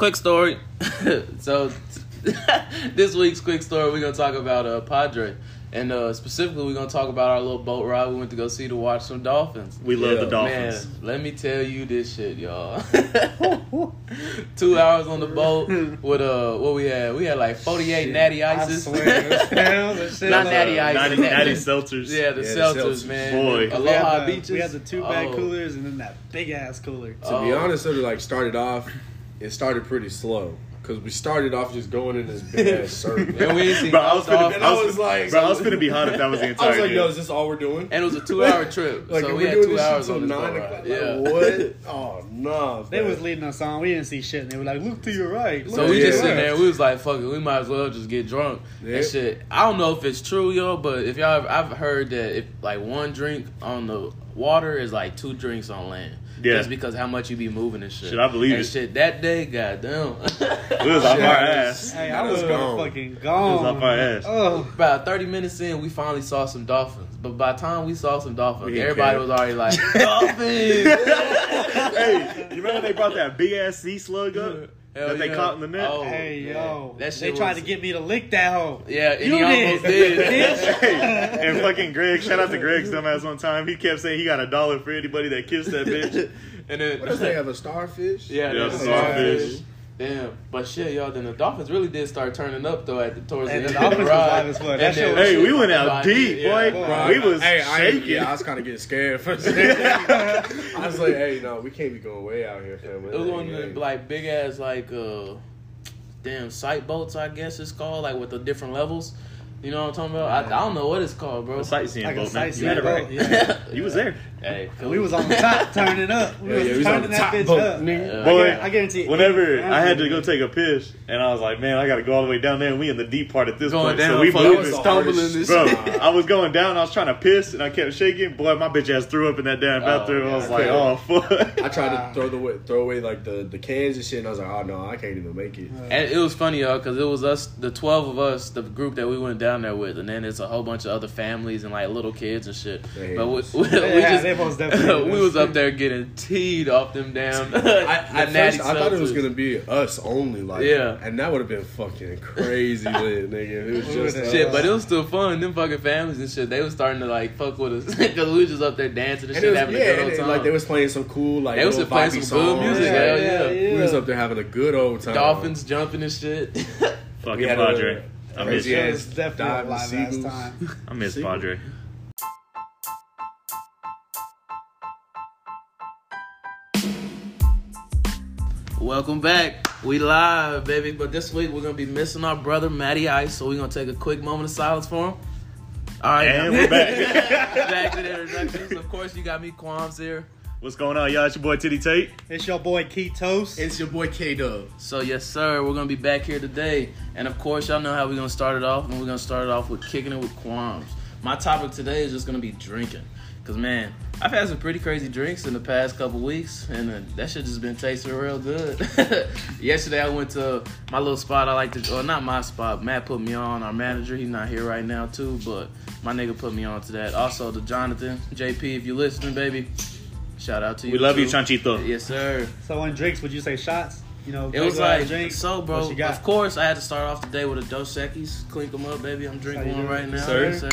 quick story. so this week's quick story, we're gonna talk about uh, Padre, and uh, specifically, we're gonna talk about our little boat ride we went to go see to watch some dolphins. We love Yeah. the Dolphins. Man, let me tell you this shit, y'all. Two hours on the boat with uh, what we had? We had like forty eight natty I ices. swear, hell, shit Not natty uh, ice. Natty, natty seltzers. Yeah, the Yeah, the seltzers, seltzers. man. Boy. We had, the, beaches. we had the two bag Oh. coolers and then that big ass cooler. To be Oh. honest, it like started off. It started pretty slow because we started off just going in this big ass circle. And we ain't seen Bro, I was no finna, dolphins. And I was like- bro, I was finna be hot if that was the entire. I was like, deal. "Yo, is this all we're doing?" And it was a two hour trip. Like, so we had two hours till on this nine o'clock. ride. Like, Yeah. what? Oh no! They was leading us on. We didn't see shit. And they were like, "Look to your right." Look So we just sitting there. We was like, "Fuck it, we might as well just get drunk Yeah. and shit." I don't know if it's true, yo, but if y'all, I've heard that if like one drink on the water is like two drinks on land. Yeah. Just because how much you be moving and shit. Shit, I believe and it. Shit, that day, goddamn. We was off Shit, our ass. Hey, I was was gone. fucking gone. It was off our ass. Oh, About 30 minutes in, we finally saw some dolphins. But by the time we saw some dolphins, We everybody care. was already like, dolphins! hey, you remember they brought that big ass sea slug up Hell that they yeah. caught in the net? Oh, hey, man. yo. That they tried was- to get me to lick that hoe. Yeah, and You he almost did. did. Hey, and fucking Greg, shout out to Greg's dumbass one time. He kept saying he got a dollar for anybody that kissed that bitch. and then, What does they have a starfish? Yeah, Yeah, the starfish. starfish. Damn, but shit, y'all. Then the Dolphins really did start turning up though at the towards And the the end of the Dolphins was ride. as fuck. That shit then- was- hey, we went out Yeah, deep, boy. boy. We was hey, I, shaking. yeah, I was kind of getting scared for a second. I was like, "Hey, no, we can't be going way out here, fam." It was one of them like big ass like uh, damn sight boats, I guess it's called, like with the different levels. You know what I'm talking about? I, I don't know what it's called, bro. A sightseeing Like a boat, man. You had it right. yeah. You was there. Hey, we was on the top turning up. We Yeah, was yeah, we was turning the that top bitch boat, up. nigga. I Boy, guarantee- I guarantee. Whenever I had to go take a piss, and I was like, man, I got to go all the way down there, and we in the deep part at this going point. down, so we fuck, I moving. was stumbling hardest and Bro. I was going down. I was trying to piss, and I kept shaking. Boy, my bitch ass threw up in that damn oh, bathroom. I was yeah. like, oh fuck. I tried to throw the throw away like the, the cans and shit, and I was like, "Oh no, I can't even make it." And it was funny, y'all, because it was us, the twelve of us, the group that we went down there with, and then it's a whole bunch of other families and like little kids and shit. They But we, we, Yeah, we just they most definitely we was up there getting teed off them damn. I, the at first, I thought it was gonna be us only, like, Yeah. and that would have been fucking crazy lit, nigga. It was just would've- Shit, but it was still fun. Them fucking families and shit, they was starting to like fuck with us because we was just up there dancing and, And shit, was, having yeah, a good and old it- time. like they was playing some cool, like They was little playing some vibey good music, Yeah, hell yeah, yeah. yeah. We was up there having a good old time. Dolphins jumping and shit. Fucking We had Padre. a I miss, crazy It ass definitely a live with ass seagulls. time. I miss See? Padre. Welcome back. We live, baby. But this week we're gonna be missing our brother Matty Ice, so we're gonna take a quick moment of silence for him. All right, And now- we're back. back to the introductions. Of course, you got me Quams here. What's going on, y'all? It's your boy Titty Tate. It's your boy Ketos. It's your boy K Dub. So yes, sir, we're gonna be back here today, and of course, y'all know how we're gonna start it off, and we're gonna start it off with kicking it with Quams. My topic today is just gonna be drinking, cause man, I've had some pretty crazy drinks in the past couple weeks, and uh, that shit just been tasting real good. Yesterday, I went to my little spot. I like to, or not my spot. Matt put me on. Our manager, he's not here right now too, but my nigga put me on to that. Also, to Jonathan, JP, if you listening, baby, shout out to you. We love you. Chanchito. Yes, sir. So on drinks, would you say shots? You know, It was like, drinks? so, bro. What you got? Of course, I had to start off the day with a Dos Equis. Clink them up, baby. I'm drinking one right now. sir? Yes, sir.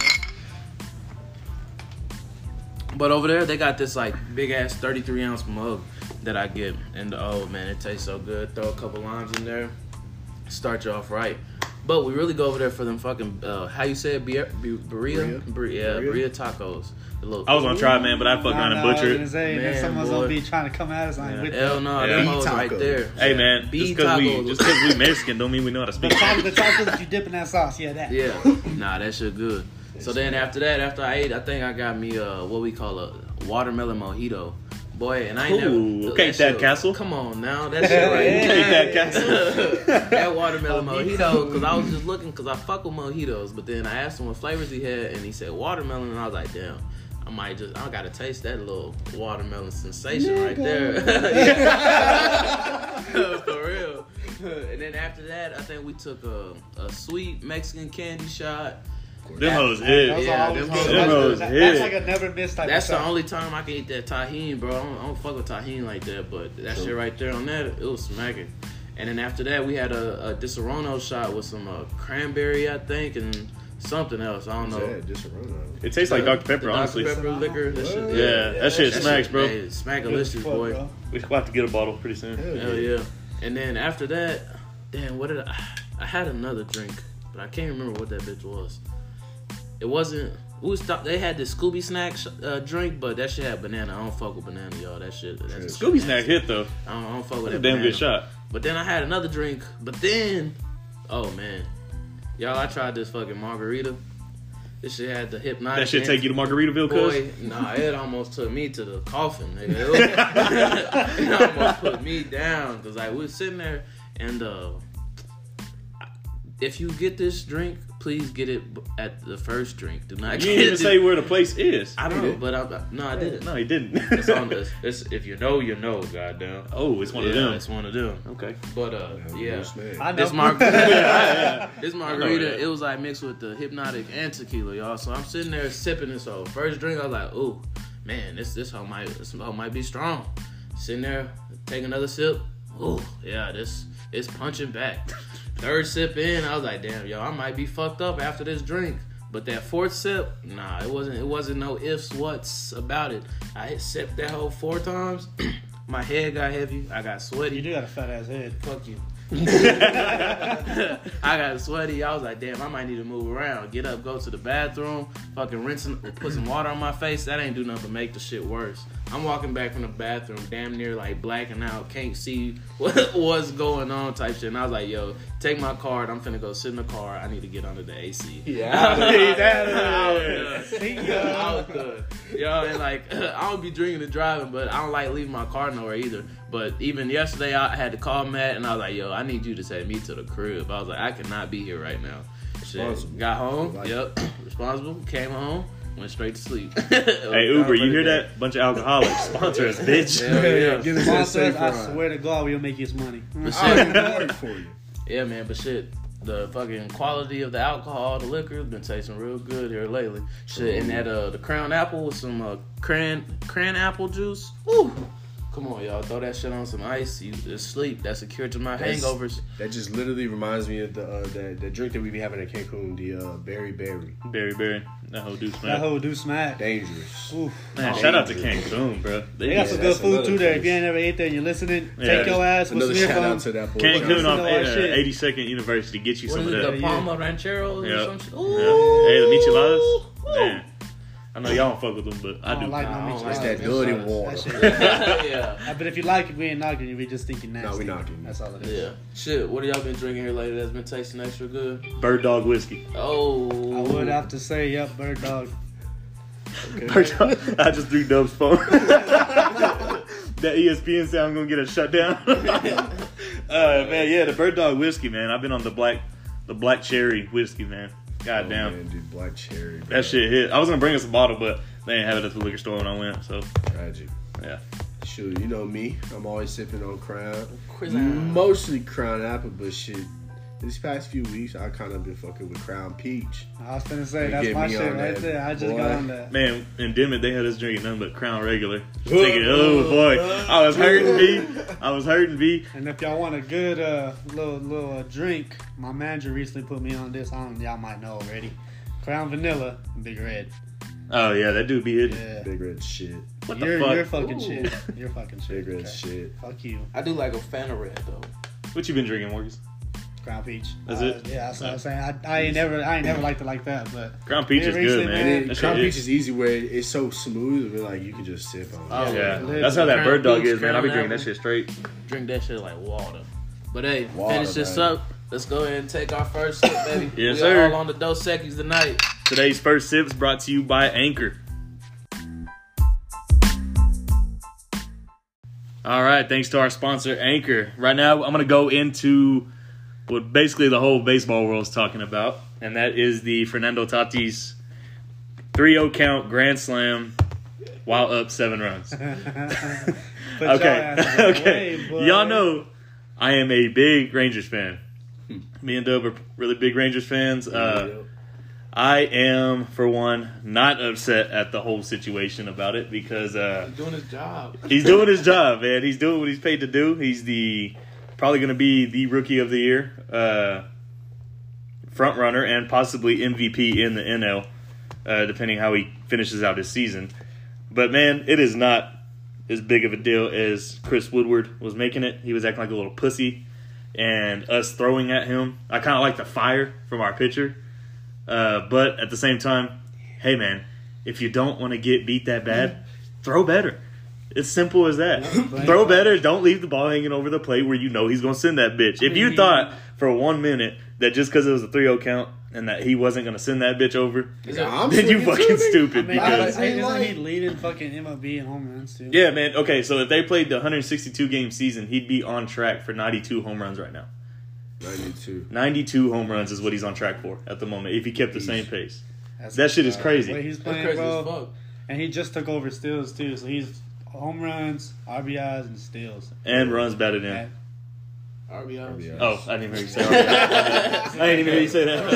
But over there, they got this like big ass 33 ounce mug that I get, and oh man, it tastes so good. Throw a couple limes in there, start you off right. But we really go over there for them fucking uh, how you say it, Beer, Beer, Birria, Birria? Yeah, Birria? Birria tacos. Little, I was gonna try, man, but I fucked Nah, around and nah, I was gonna say, Man, man, someone's boy. gonna be trying to come at us. I ain't Yeah. with Hell that. no, Yeah. them hoes right there. Hey, man, Bee just because we just because we Mexican don't mean we know how to speak. taco, the tacos that you dip in that sauce, yeah, that. Yeah, nah, that shit good. So then after that, after I ate, I think I got me uh what we call a watermelon mojito. Boy, and I ain't Ooh, never. okay, that Dad shit- Castle. Come on now, that shit right Yeah. there. Hey, Dad Castle. that watermelon mojito, too. because I was just looking, because I fuck with mojitos, but then I asked him what flavors he had, and he said watermelon, and I was like, damn, I might just, I gotta taste that little watermelon sensation right there. For real. And then after that, I think we took a, a sweet Mexican candy shot. Them hoes Those hit. Yeah, them good. hoes- That's, hit. that's like a never miss type That's of the only time I can eat that Tajín, bro. I don't, I don't fuck with Tajín like that, but that shit right there on that, it was smacking. And then after that, we had a, a Disaronno shot with some uh, cranberry, I think, and something else. I don't know. Yeah, just a run on. It tastes like Dr. Pepper, The honestly. Dr. Pepper liquor. That shit, Yeah, that shit That smacks, bro. Hey, smack Good as delicious, fuck, boy. bro. We will have to get a bottle pretty soon. Hell yeah. And then after that, damn, what did I? I had another drink, but I can't remember what that bitch was. It wasn't. We was th- they had the Scooby snack sh- uh, drink, but that shit had banana. I don't fuck with banana, y'all. That shit. That's Scooby Snack hit though. I don't, I don't fuck with That's a that. damn good shot. But then I had another drink. But then, oh man, y'all, I tried this fucking margarita. This shit had the Hpnotiq. That shit take you to Margaritaville, Boy, cuz? nah, it almost took me to the coffin, nigga. It, was- it almost put me down because like we was sitting there, and uh, if you get this drink, please get it at the first drink. Do not You get didn't even it. say where the place is. I don't know, but I, no, I didn't. No, he didn't. It's on this. It's, if you know, you know. Goddamn. oh, it's one yeah, of them. it's one of them. Okay. But uh, yeah. I know. This margarita, Yeah, this I margarita, it was like mixed with the Hpnotiq and tequila, y'all. So I'm sitting there sipping this. So first drink, I was like, "Ooh, man, this this hoe might this hoe might be strong." Sitting there, take another sip. Ooh, yeah, this it's punching back. Third sip in, I was like, "Damn, yo, I might be fucked up after this drink." But that fourth sip, nah, it wasn't. It wasn't no ifs, whats about it. I hit sipped that whole four times. My head got heavy. I got sweaty. You do got a fat ass head. Fuck you. I got sweaty. I was like, damn, I might need to move around. Get up, go to the bathroom, fucking rinse and put some water on my face. That ain't do nothing but make the shit worse. I'm walking back from the bathroom, damn near like blacking out, can't see what what's going on type shit. And I was like, yo, take my card. I'm finna go sit in the car. I need to get under the AC. Yeah. He's out of I was there. done. I was done. Yo, and like I don't be drinking and driving, but I don't like leaving my car nowhere either. But even yesterday, I had to call Matt, and I was like, "Yo, I need you to take me to the crib." I was like, "I cannot be here right now." Shit. Responsible. Got home. Like- yep. Responsible. Came home. Went straight to sleep. Hey Uber, you hear that? Bunch of alcoholics. Sponsor us, bitch. Hell yeah. Give us that Sponsors, safe I ride. swear to God, we'll make you some money. But I'll work for you. yeah, man. But shit, the fucking quality of the alcohol, the liquor, has been tasting real good here lately. Shit, and that uh, the Crown Apple with some uh, cran cran apple juice. Woo. Come on, y'all. Throw that shit on some ice. You just sleep. That's a cure to my That's- hangovers. That just literally reminds me of the uh, that the drink that we be having at Cancun, the uh, berry berry, Berry Berry. That whole dude smack. That whole hoe do smack. dangerous. Oof. Man, shout out to Cancun, bro. They got some good food another too there. If you ain't never ate there and you're listening, Yeah. take your ass with Another some shout out to that boy. Cancun Listen off uh, shit. 82nd University. Get you What some is of it? that. The Yeah. Palma Rancheros or some shit? Yeah. Ooh. Hey, the micheladas. Ooh. Man, I know y'all don't fuck with them, but I I do. don't like Nah, I no don't like It's that that dirty That water. shit. yeah. But if you like it, we ain't knocking you. We just thinking you're nasty. No, we knocking. That's all it is. Yeah. Shit, what have y'all been drinking here lately that's been tasting extra good? Bird Dog whiskey. Oh. I would have to say, yep, bird dog. Bird Dog. I just threw Dub's phone. that ESPN sound gonna get a shutdown. uh, man, yeah, the Bird Dog whiskey, man. I've been on the black, the black cherry whiskey, man. God Oh, damn. man, dude, black cherry. bro. That shit hit. I was gonna bring us a bottle, but they didn't have it at the liquor store when I went. So tragic. yeah, Shoot, you know me. I'm always sipping on Crown. Crown. Mostly Crown Apple, but shit. These past few weeks, I kind of been fucking with Crown Peach. I was gonna say You that's get my me shit right that, there. I just boy. got on that. man. In Dimmitt, they had us drinking nothing but Crown regular. Thinking, oh boy, I was hurting me. I was hurting me. And if y'all want a good uh, little little uh, drink, my manager recently put me on this. I don't, y'all might know already. Crown Vanilla, Big Red. Oh yeah, that dude be hitting. Yeah, Big red shit. What the you're fuck? you're fucking Ooh. shit. You're fucking shit. Big red Okay. shit. Fuck you, I do like a fan of Red though. What you been drinking, Marcus? Crown Peach. That's Uh, it? Yeah, that's what I'm saying. I, I ain't never I ain't never liked it like that, but Crown Peach is good, man. man. And That it, shit Crown hits. Peach is easy where it's so smooth, but like you can just sip on it. Oh, Yeah, Yeah. that's how that bird dog is, man. I be drinking that Apple. shit straight. Drink that shit like water. But hey, Water, finish this baby. up. Let's go ahead and take our first sip, baby. Yes, we sir. all on the Dos Equis tonight. Today's first sips brought to you by Anchor. All right, thanks to our sponsor Anchor. Right now, I'm going to go into what basically the whole baseball world is talking about, and that is the Fernando Tatis 3-0 count grand slam while up seven runs. Put your okay, okay. away, boy. Y'all know I am a big Rangers fan. Me and Dub are really big Rangers fans. Uh, I am, for one, not upset at the whole situation about it because uh, Doing his job. he's doing his job, man. He's doing what he's paid to do. He's the probably going to be the rookie of the year, uh, front runner, and possibly MVP in the NL, uh, depending how he finishes out his season. But man, it is not as big of a deal as Chris Woodward was making it. He was acting like a little pussy, and us throwing at him. I kind of like the fire from our pitcher, uh, but at the same time, hey man, if you don't want to get beat that bad, throw better. It's simple as that. throw better. Don't leave the ball hanging over the plate where you know he's gonna send that bitch. If you thought for one minute that just because it was a 3-0 count and that he wasn't gonna send that bitch over, Is then you fucking too, stupid. I mean, because I- isn't like- he leading fucking MLB in home runs too? yeah, man. Okay, so if they played the 162 game season, he'd be on track for 92 home runs right now. 92. 92 home runs is what he's on track for at the moment if he kept the same pace. That's That shit is crazy. way he's That's playing, crazy bro. as fuck. And he just took over steals too, so he's home runs, RBIs, and steals. And runs batted in. And- RBIs. RBIs. Oh, I didn't hear you say that. I didn't even hear you say that.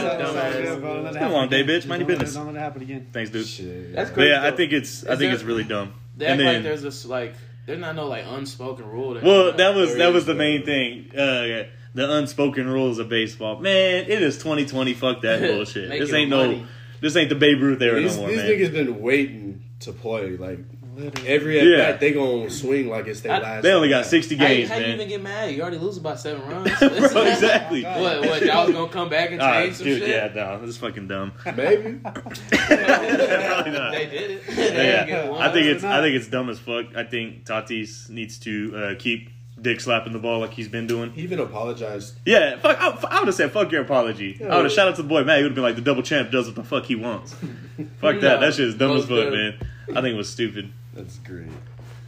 good, bro. Don't let Come on, day again. bitch. Mind your Don't let it- business. Don't let it happen again. Thanks, dude. Shit. That's But crazy. yeah, I think it's I think there- it's really dumb. They And act like then, there's this like there's not no like unspoken rule. That well, that was that was the main thing. Uh, the unspoken rules of baseball. Man, it is 2020. Fuck that bullshit. This ain't no. money. This ain't the Babe Ruth era These, no more, these man. niggas been waiting to play. Like Literally. every at Yeah. bat, they gonna swing like it's their I- last. They only got at bat. 60 How, you- games, how you even get mad? You already lose about seven runs. Bro, exactly. What? What? Y'all was gonna come back and change some dude, shit? yeah, no, this is fucking dumb. Maybe. Probably not. They did it. they Yeah. I think it's. I think it's dumb as fuck. I think Tatis needs to uh, keep dick slapping the ball like he's been doing. He even apologized. Yeah, fuck. I, I would have said fuck your apology. I would have shout out to the boy Matt. He would have been like the double champ does what the fuck he wants. fuck that. That shit is dumb as fuck, man. I think it was stupid. That's great.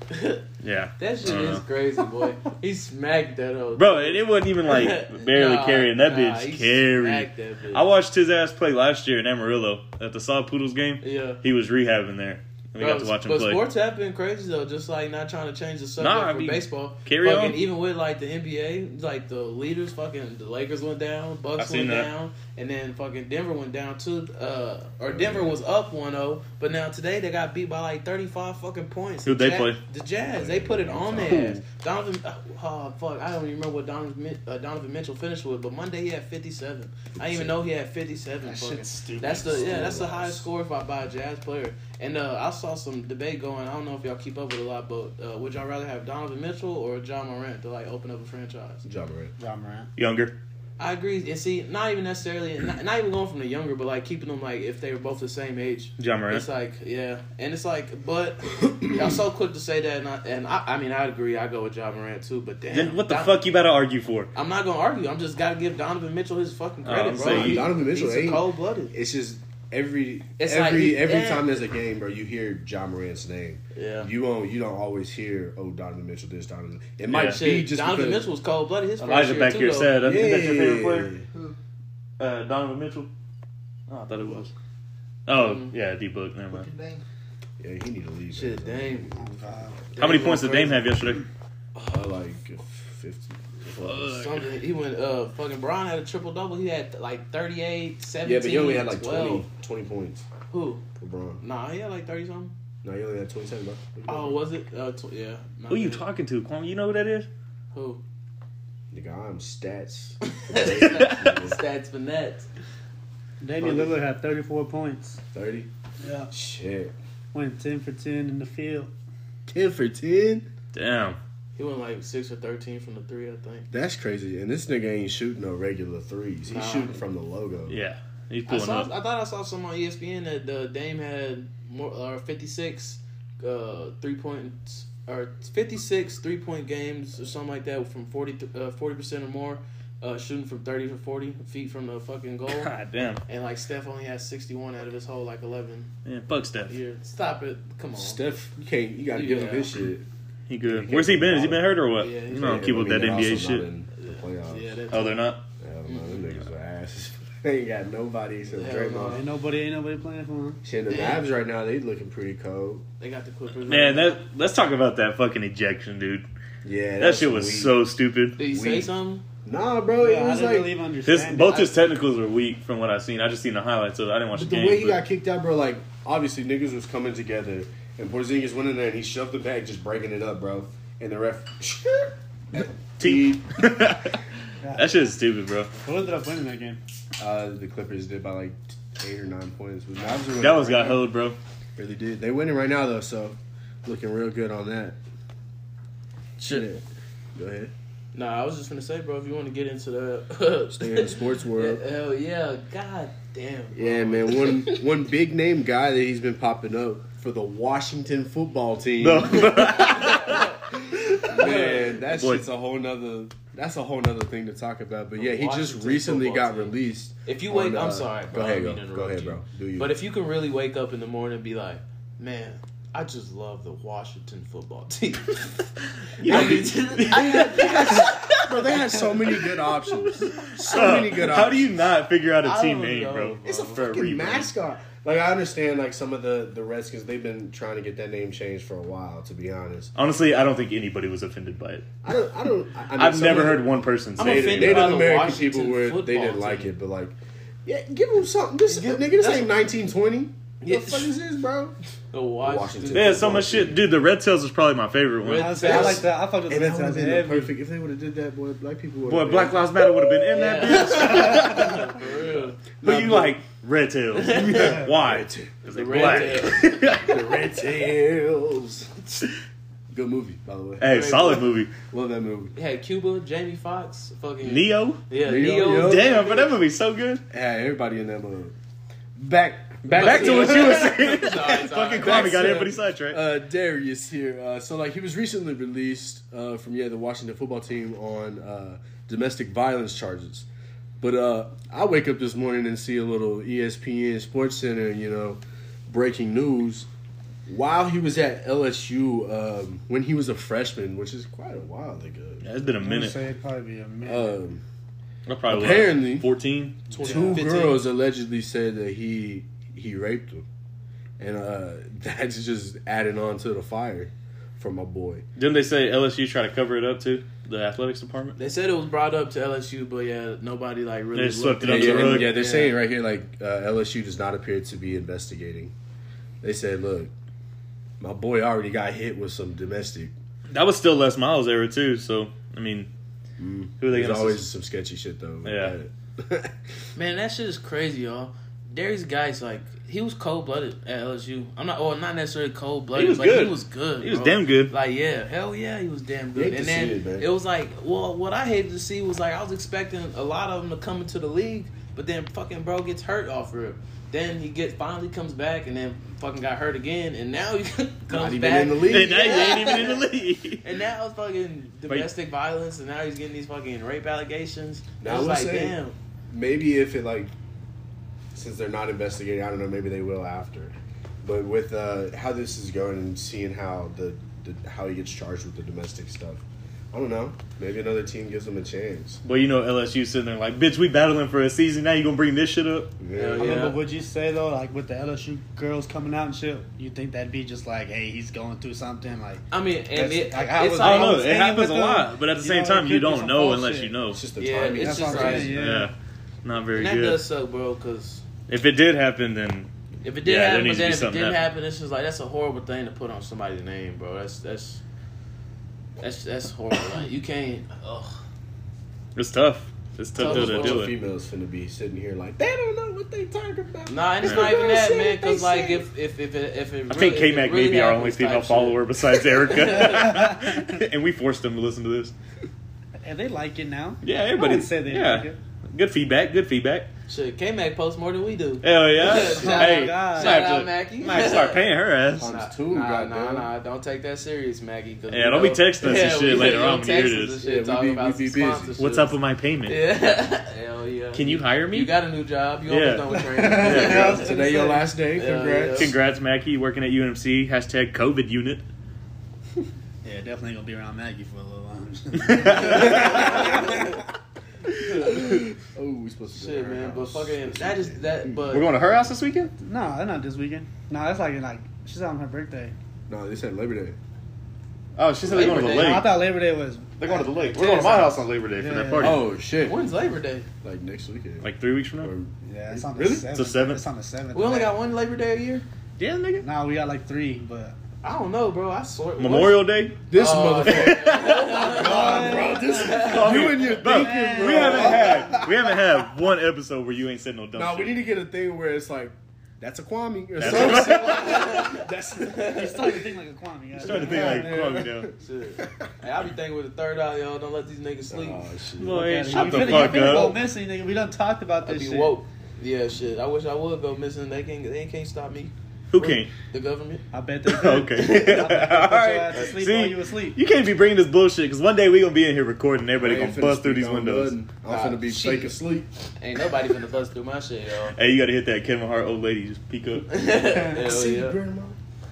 Yeah, That shit is uh-huh. crazy, boy. He smacked that hoe. bro. And it wasn't even like barely Nah, carrying. That nah, bitch he carried. that bitch. I watched his ass play last year in Amarillo at the Sod Poodles game. Yeah. He was rehabbing there. And we Bro, got to watch him but play. sports have been crazy though, just like not trying to change the subject Nah, I for mean, baseball. carry fucking, on. Even with like the NBA, like the leaders, fucking the Lakers went down, I Bucks seen went that. down, and then fucking Denver went down too. Uh, or Denver was up 1-0, but now today they got beat by like thirty five fucking points. Who'd The they Jazz- play? The Jazz. They put it on their ass. Donovan, uh, oh fuck, I don't even remember what Donovan, uh, Donovan Mitchell finished with, but Monday he had fifty seven. I didn't even know he had fifty seven. That shit's stupid. That's the yeah, that's the highest score by, by a Jazz player. And uh, I saw some debate going. I don't know if y'all keep up with a lot, but uh, would y'all rather have Donovan Mitchell or Ja Morant to like open up a franchise? Ja Morant. Ja Morant. Younger. I agree. And see, not even necessarily, not, not even going from the younger, but like keeping them like if they were both the same age. Ja Morant. It's like yeah, and it's like, but y'all so quick to say that, and I, and I, I mean I agree. I go with Ja Morant too, but damn, Then what the Don- fuck you about to argue for? I'm not gonna argue. I'm just gotta give Donovan Mitchell his fucking credit, I'm bro. saying He- Donovan Mitchell he's ain't- cold blooded. It's just every It's every like every yeah. time there's a game, bro, you hear Ja Morant's name. Yeah. You won't. You don't always hear, "Oh, Donovan Mitchell." This Donovan. It might Yeah. be Shit, just Donovan because, Mitchell was cold blooded. His first Elijah year back too, here said, uh, Yeah. "Is that your favorite player?" Uh, Donovan Mitchell. Oh, I thought it was. Oh, Mhm. yeah, D book. Never mind. Yeah, he need to leave. Shit, Dame. How many points did went Dame have yesterday? Uh, like fifty. Crazy. Something. He went. Uh, fucking Bron had a triple double. He had like 38, 17, Yeah, but he only had like 12. 20, 20 points. Who? LeBron. Nah, he had like thirty something. No, he only had twenty-seven. Bro. Oh, was it? Uh, tw- yeah. my Who you bad. talking to, Quan? You know who that is? Who? Nigga, I'm stats. Stats for nets. Damian Lillard had 34 points. Thirty. Yeah. Shit. Went 10 for 10 in the field. Ten for ten. Damn. He went like six or thirteen from the three, I think. That's crazy. And this nigga ain't shooting no regular threes. He's Nah. shooting from the logo. Yeah, he's I saw. up. I thought I saw some on ESPN that uh, Dame had more or fifty six uh, three points or 56 three point games or something like that from 40 percent or more, uh, shooting from thirty to forty feet from the fucking goal. God damn. and like Steph only has sixty one out of his whole like eleven Yeah, fuck Steph. years. Stop it! Come on. Steph, you can't. You gotta give him Yeah. his shit. He good. Where's he been? Has he been hurt or what? Yeah, he's you know, hurt. keep up that NBA shit. not the. Yeah, that, Oh, they're not. Hell no, them niggas are asses. They ain't got nobody except Hell Draymond. no. Ain't nobody, ain't nobody playing for him. Shit, the Damn. Mavs right now, they looking pretty cold. they got the Clippers. Man, that let's talk about that fucking ejection, dude. Yeah, That shit was weak. so stupid. Did he say something? Nah, bro, it Yeah, I was didn't like really even His understand. both it. his technicals were weak from what I've seen. I just seen the highlights of it. I didn't watch but the the game. way he but- got kicked out, bro. Like obviously niggas was coming together, and Porzingis went in there and he shoved the bag, just breaking it up, bro. And the ref, T. that shit is stupid, bro. Who ended up winning that game? Uh, the Clippers did by like eight or nine points. But Mavs are winning That was right got now. held, bro. Really did. They winning right now though, so looking real good on that. Shit. Go ahead. Nah, I was just gonna say, bro. If you want to get into the Stay in the sports world. Yeah, hell yeah, god damn. bro. Yeah, man. One one big name guy that he's been popping up for the Washington football team. No. Man, that Boy. shit's a whole nother. That's a whole nother thing to talk about. But yeah, he just recently got team. released. If you on, wake, uh, I'm sorry, bro. Go ahead, go, go ahead, bro. Do you? But if you can really wake up in the morning and be like, man, I just love the Washington football team. I mean, bro, they had so many good options. So many good options. How do you not figure out a team name, know, bro? bro. It's a For fucking mascot. Like I understand, like some of the the Redskins, they've been trying to get that name changed for a while. To be honest, Honestly, I don't think anybody was offended by it. I don't. I don't. I, I mean, I've never of heard one person I'm say offended it. by Native the American Washington people were they didn't like it, but like, yeah, give them something. This nigga, this that's- ain't nineteen twenty. Yeah. What the fuck is this, bro? the Washington. Washington. They had so much shit, dude. The Red Tails was probably my favorite one. Red- I, was I like that. I fucked with the And that Red would have Sox been perfect. If they would have did that, boy, black people would. Boy, Black Lives Matter would have been in that. Yeah. bitch. For real. Who you like? Red Tails. Yeah. Why? Because they The black. Red Tails. the Red Tails. Good movie, by the way. Hey, solid movie. Love that movie. It had Cuba, Jamie Foxx, fucking Neo. Yeah, Neo, Neo. yo. Damn, but that movie's so good. Yeah, everybody in that movie. Back, back, Back to what you were saying. Sorry, sorry. Fucking Back Kwame got everybody sidetracked. Uh, Derrius here. Uh, so like he was recently released uh, from yeah the Washington football team on uh, domestic violence charges. But uh, I wake up this morning and see a little ESPN Sports Center, you know, breaking news. While he was at LSU, um, when he was a freshman, which is quite a while ago, Yeah, it's been a I'm gonna minute. say it'd probably be a minute. um, I'll probably apparently- fourteen. two 15. girls allegedly said that he he raped them, and uh, that's just adding on to the fire for my boy. Didn't they say LSU try to cover it up too? The athletics department. They said it was brought up to LSU, but yeah, nobody like really They swept it Yeah, up yeah, the rug. yeah, they're Yeah. saying right here like uh, LSU does not appear to be investigating. They said, look, my boy already got hit with some domestic. That was still Les Miles era too. So I mean, who are they There's gonna? always some sketchy shit though. Yeah. Man, that shit is crazy, y'all. Derrius Guice, like, he was cold blooded at LSU. I'm not, well, not necessarily cold blooded, He was but good. he was good. He was bro. damn good. Like, yeah, hell yeah, he was damn good. hate And to then see it, man. was like, well, what I hated to see was like, I was expecting a lot of them to come into the league, but then fucking bro gets hurt off rip. Then he get finally comes back and then fucking got hurt again, and now he comes Not even back in the Hey, league. now you ain't even in the league. And now it's fucking domestic violence, and now he's getting these fucking rape allegations. Now, I it's will like, say- damn. maybe if it like since they're not investigating, I don't know. Maybe they will after. But with uh, how this is going and seeing how the, the how he gets charged with the domestic stuff, I don't know. Maybe another team gives him a chance. Well, you know LSU sitting there like, bitch, we battling for a season. Now you gonna bring this shit up? Yeah. Hell I mean, but would you say though, like with the LSU girls coming out and shit, you think that'd be just like, hey, he's going through something like? I mean, and it, like, I was- I don't know. It happens a lot, but at the you same know, time, you don't know bullshit. unless you know. It's just the Yeah, timing. it's That's just what I'm like- Yeah, yeah. not very and that good. does suck, bro. Because If it did happen, then if it did Yeah, happen, but then if it didn't happen. happen, it's just like that's a horrible thing to put on somebody's name, bro. That's that's that's that's horrible. Like you can't. Ugh. it's tough. It's tough Tough to as do well. it. females finna be sitting here like they don't know what they talking about. Nah, and it's Yeah. not even that, They man. Because say- like if if if it if it I think K Mac if it may be our only female type shit- follower besides Erica, and we forced them to listen to this. And they like it now. Yeah, everybody wouldn't say they yeah. like it. Good feedback. Good feedback. Shit, K Mac posts more than we do. Hell yeah! Shout hey, out, God. might Shout out, to- Mackie. Might start paying her ass. Times Nah, two, nah, goddamn. nah, nah, don't take that serious, Maggie. 'cause Yeah, don't be texting us and shit we- later on don't when you text hear us this. and shit Yeah, we be- we be busy. What's up with my payment? Yeah, hell yeah. Can you hire me? You got a new job. You Yeah. almost done with training. Yeah. Today your last day. Congrats. yeah. Congrats, Mackie, working at UMC. Hashtag COVID unit. Yeah, definitely gonna be around Maggie for a little while. Oh, we supposed to. go Shit, to man. But house. fucking that is that. But We're going to her house this weekend. no, they're not this weekend. No, that's like like she's on her birthday. No, they said Labor Day. Oh, she said they're going to the Labor Day. No, I lake. thought Labor Day was. They're going to the lake. We're going to my house on Labor Day for that party. Oh shit! when's Labor Day? Like next weekend. Like three weeks from now. Or- Yeah, it's on the Really? seventh. It's the seventh? It's on the seventh. We only got one Labor Day a year. Yeah, nigga. No, we got like three, but I don't know, bro. I swear. Memorial Day. This uh, Oh. motherfucker. God, bro, this you and your Bro, thinking, bro. we haven't had we haven't had one episode where you ain't said no dumb No, shit. we need to get a thing where it's like, that's a Kwame. Or That's something. a- That's He's starting to think like a Kwame. guys. Starting to think like Yeah. calm me down. Shit. Hey, I be thinking with the third eye, y'all. Don't let these niggas sleep. Oh, shit. Boy, Yeah, shut you the finna- fuck you finna Go up. missing, nigga. We done talked about I this be shit. woke. Yeah, shit. I wish I would go missing. They can't. They can't stop me. Who can't? The government. I bet they could. Okay. Put your All ass to right. sleep See, you asleep. you can't be bringing this bullshit because one day we gonna be in here recording. I Everybody gonna bust through these windows. I'm gonna be ah, shit. fake asleep. Ain't nobody gonna bust through my shit, y'all. Hey, you gotta hit that Kevin Hart old lady. Just peek up. Hell See, yeah. grandma.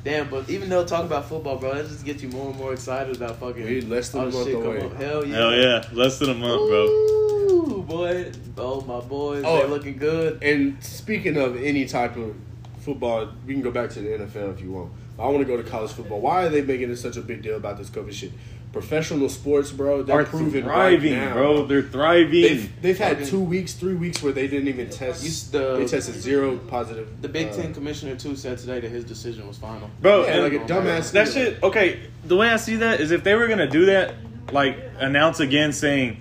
Damn, but even though talk about football, bro, that just gets you more and more excited about fucking. We less than a oh, month shit come away. Hell yeah. Hell yeah, less than a month, bro. Ooh, boy. Oh, my boys. Oh. They looking good. And speaking of any type of football, we can go back to the NFL if you want. I want to go to college football. Why are they making it such a big deal about this COVID shit? Professional sports, bro, they're Are proving thriving, right now. bro. They're thriving. They've, they've had two weeks, three weeks where they didn't even test. You the- they tested zero positive. The Big uh, Ten commissioner, too, said today that his decision was final. Bro, Yeah, and like a dumbass. that deal. shit. Okay, the way I see that is if they were gonna do that, like announce again saying,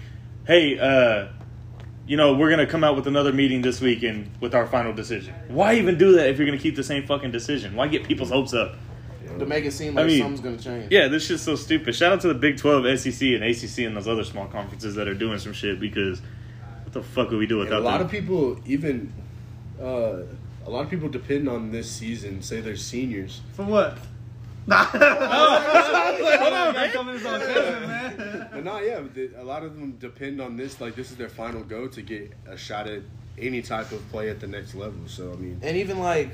"Hey, uh, you know, we're gonna come out with another meeting this week and with our final decision." Why even do that if you're gonna keep the same fucking decision? Why get people's hopes up? To make it seem like I like mean, something's going to change. Yeah, this shit's so stupid. Shout out to the Big Twelve, SEC, and ACC, and those other small conferences that are doing some shit because what the fuck would we do And without a lot them? of people, even uh, a lot of people depend on this season. Say they're seniors. For what? But not yeah, a lot of them depend on this. Like this is their final go to get a shot at any type of play at the next level. So I mean, And even like,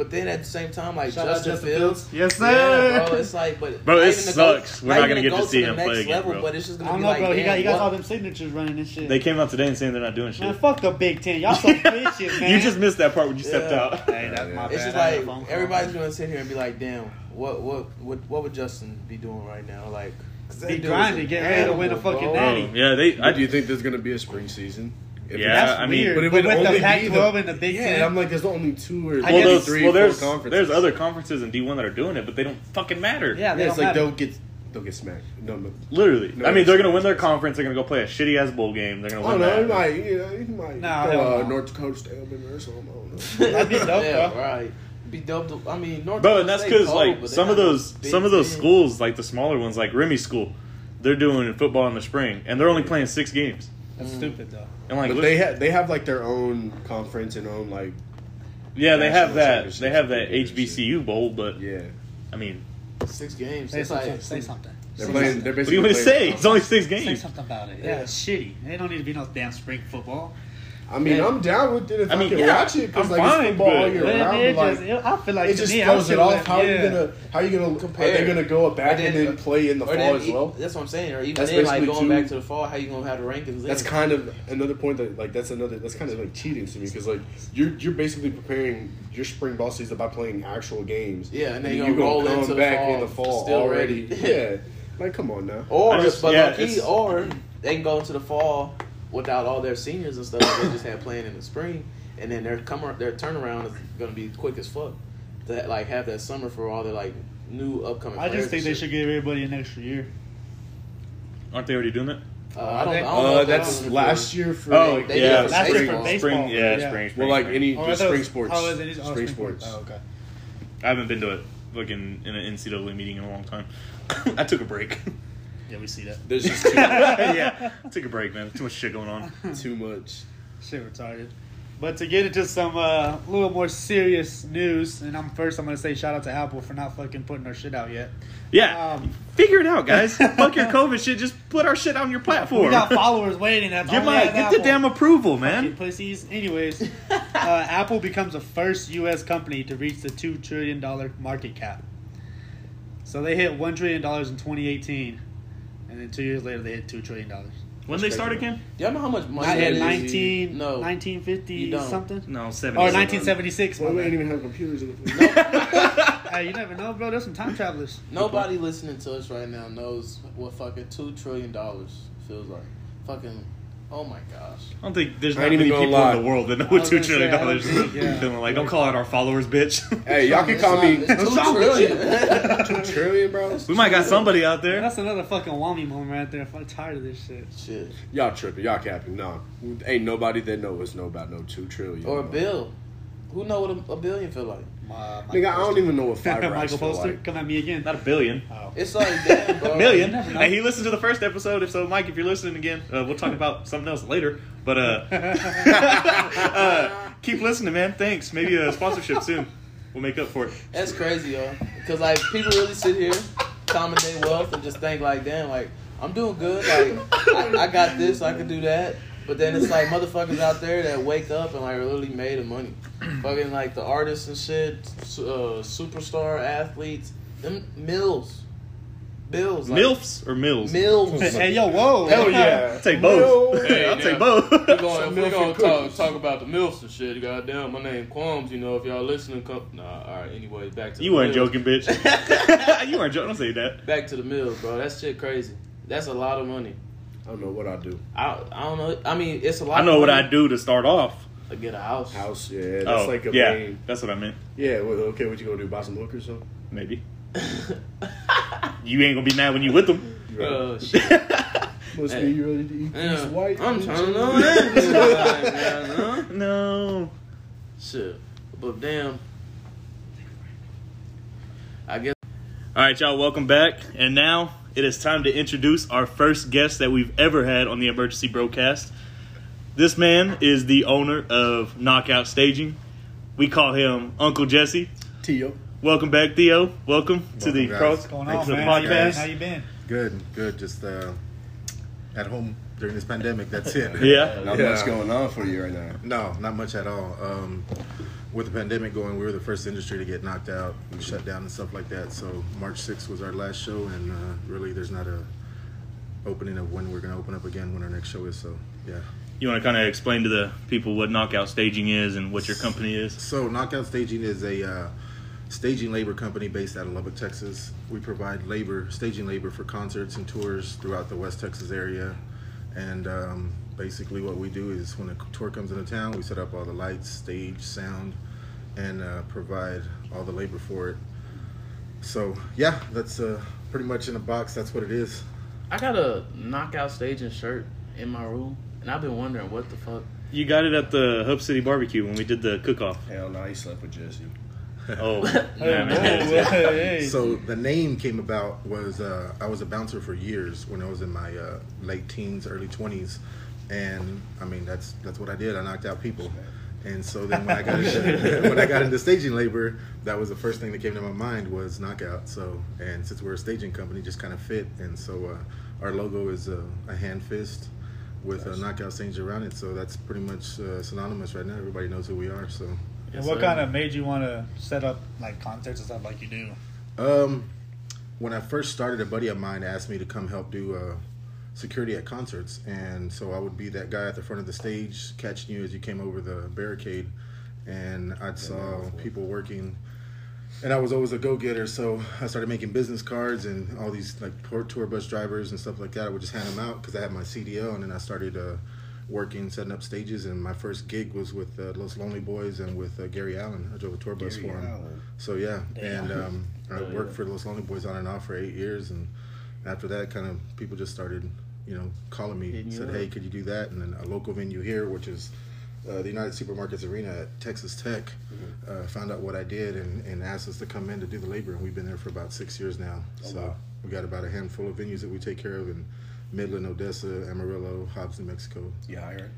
but then at the same time, like Shout Justin, Justin Fields. Fields. Yes, Yeah, sir. bro. It's like, but Bro, it even to sucks. We're not even gonna get go to see the him next play again, level, bro. But it's just I gonna don't be know, like, bro. He got, he got all them signatures running and shit. They came out today and saying they're not doing shit. man, fuck the Big Ten. Y'all so bitches, man. You just missed that part when you stepped out. Hey, that's my It's just I had a phone like everybody's gonna sit here and be like, damn, what what what what would Justin be doing right now? like? that Be dude is grinding, an getting ready to win a fucking bro. natty. Oh, yeah, they. I do you think there's gonna be a spring season? If Yeah, That's I mean, weird. but it But, would with only the Pac-12 the- and the Big yeah, Ten, I'm like, there's only two or Well, guess- those, three, well, four there's conferences. there's other conferences in D1 that are doing it, but they don't fucking matter. yeah, they Yeah, it's don't like matter. they'll get they'll get smacked. No, no. literally. No, I mean, they're gonna win their conference. They're gonna go play a shitty ass bowl game. They're gonna I win don't know. He might, you know, he might Nah, throw hell no. Uh, North Dakota State in there or something. I don't know. That'd be dope, yeah, bro. right. Be dope. To, I mean, North Bro, Dakota and that's because like some of those some of those schools, like the smaller ones, like Remy School, they're doing football in the spring, and they're only playing six games. That's mm. stupid though. And like, But they have they have like their own conference and own like yeah, they have that. They have that. HBCU bowl, but yeah. I mean, six games. Say That's something. like Say something. They're Say playing. something. They're basically. what do you basically want to say? It's only six Say games. something about it. Yeah. Yeah, it's shitty. They don't need to be no damn spring football. I mean, Yeah. I'm down with it if I I, mean, can yeah, watch it because like fine, it's football all year But round. it but, just, like, it, I feel like it just me, throws it off. like- How are you gonna? How are you gonna? Compare. Are they gonna go back Or and then- then play in the fall then as well? That's what I'm saying. Or even That's then, like going two- back to the fall, how you gonna have the rankings? That's then? kind of another point that like that's another that's kind of like cheating to me because like you're you're basically preparing your spring ball season by playing actual games. Yeah, and then you you're gonna roll come into the back fall in the fall still already. yeah, like come on now. Or, but yeah, or they can go into the fall without all their seniors and stuff that they just had playing in the spring, and then their come their turnaround is gonna be quick as fuck. To like have that summer for all their like new upcoming. I players just think they shit. should give everybody an extra year. Aren't they already doing that? Uh, I don't, I don't know Uh, that's doing last year for Oh, like, they yeah, for Last spring, for baseball. baseball. spring, yeah, Yeah. spring, spring. well like spring. any Oh, just spring was- sports. Oh, it is oh, spring sports. Oh, okay. I haven't been to a fucking in an NCAA meeting in a long time. I took a break. Yeah, we see that. There's just too, yeah, Take a break, man. Too much shit going on. too much. Shit retarded. But to get into some uh, little more serious news, and I'm first, I'm gonna say shout out to Apple for not fucking putting our shit out yet. Yeah, Um, figure it out, guys. Fuck your COVID shit. Just put our shit on your platform. We got followers waiting. That's Get my at get the damn approval, Fucking man. pussies. Anyways, uh, Apple becomes the first U.S. company to reach the two trillion dollar market cap. So they hit one trillion dollars in 2018, and then two years later they hit two trillion dollars. When they start again? Do y'all know how much money Not that in is? 19, No. 1950 something. No, seven. Or 1976. Well, we bad. ain't even have computers in the Hey, you never know, bro. There's some time travelers. Nobody listening to us right now knows what fucking two trillion dollars feels like. Fucking Oh my gosh. I don't think there's I not ain't many even people gonna lie. in the world that know I what was two gonna say, trillion I don't dollars is. think, yeah. Feeling like, don't call out our followers, bitch. Hey, y'all can call me it's two trillion. two trillion, bro. we might got somebody out there. That's another fucking whammy moment right there. I'm tired of this shit. Shit. Y'all tripping? Y'all capping? No, ain't nobody that know us know about no two trillion. Or a bro. bill. Who know what a, a billion feel like? Uh, Nigga, I don't even know what five racks Michael feel Poster, like. come at me again. Not a billion. Oh. It's like damn, bro. A million. never know. Hey, he listened to the first episode. If so, Mike, if you're listening again, uh, we'll talk about something else later. But uh, uh, keep listening, man. Thanks. Maybe a sponsorship soon. We'll make up for it. That's crazy, yo. Because like people really sit here, common day wealth, and just think like, damn, like I'm doing good. Like I, I got this, I can do that. But then it's like motherfuckers out there that wake up and like are literally made of money. Fucking like the artists and shit, uh, superstar athletes, them mills, bills, like, Milfs or mills? mills. hey, yo, whoa. Hell yeah. I'll take both. Hey, I'll now, take both. We're going, Some if we're milk gonna and talk, talk about the milfs and shit. Goddamn, my name Quams. You know, if y'all listening, come. Nah, all right. Anyway, back to you the weren't mills. joking, bitch. you weren't joking. Don't say that. Back to the mills, bro. That shit crazy. That's a lot of money. I don't know what I do. I I don't know. I mean, it's a lot. I know of what I do to start off. to get a house. House, yeah, that's oh, like a yeah, main. that's what I meant. Yeah, well, okay, what you gonna do? Buy some hookers or something? Maybe you ain't gonna be mad when you with them. Right. Uh, shit. Must hey. be ready to eat Yeah, white. I'm trying to know bitches. that. Yeah, no. No. Shit, but damn. I guess. All right, y'all, welcome back. And now it is time to introduce our first guest that we've ever had on the emergency broadcast. This man is the owner of Knockout Staging. We call him Uncle Jesse. Theo. Welcome back, Theo. Welcome, to the Welcome, guys. cross. What's going on, for man? the How you been? podcast. How you been? Good, good. Just uh, at home during this pandemic. That's it. Yeah. Not Yeah. much going on for you right now. No, not much at all. Um, with the pandemic going, we were the first industry to get knocked out, and shut down, and stuff like that. So March 6th was our last show, and uh, really, there's not a opening of when we're going to open up again when our next show is. So yeah. You want to kind of explain to the people what Knockout Staging is and what your company is? So, Knockout Staging is a uh, staging labor company based out of Lubbock, Texas. We provide labor, staging labor for concerts and tours throughout the West Texas area. And um, basically, what we do is when a tour comes into town, we set up all the lights, stage, sound, and uh, provide all the labor for it. So, yeah, that's uh, pretty much in a box. That's what it is. I got a knockout staging shirt in my room, and I've been wondering what the fuck. You got it at the Hub City Barbecue when we did the cook-off. Hell no, he slept with Jesse. Oh, Hey, man, hey. So the name came about was uh, I was a bouncer for years when I was in my uh, late teens, early twenties, and I mean that's that's what I did. I knocked out people, and so then when I got into, when I got into staging labor, that was the first thing that came to my mind was knockout. So and since we're a staging company, just kind of fit, and so uh, our logo is a, a hand fist with a knockout stage around it. So that's pretty much uh, synonymous right now. Everybody knows who we are. So. And what kind of made you want to set up like concerts and stuff like you do? Um, when I first started, a buddy of mine asked me to come help do uh, security at concerts, and so I would be that guy at the front of the stage catching you as you came over the barricade, and I saw people working. And I was always a go-getter, so I started making business cards and all these like tour, bus drivers and stuff like that. I would just hand them out because I had my CDL, and then I started uh, working, setting up stages. And my first gig was with uh, Los Lonely Boys and with uh, Gary Allan. I drove a tour bus Gary for him. Allen. So yeah, and um, I Oh, worked for Los Lonely Boys on and off for eight years, and after that, kind of people just started, you know, calling me, said, "Hey, could you do that?" And then a local venue here, which is uh, the United Supermarkets Arena at Texas Tech, Mm-hmm. uh, found out what I did and, and asked us to come in to do the labor, and we've been there for about six years now. Oh, so wow. we got about a handful of venues that we take care of in Midland, Odessa, Amarillo, Hobbs, New Mexico. You hired?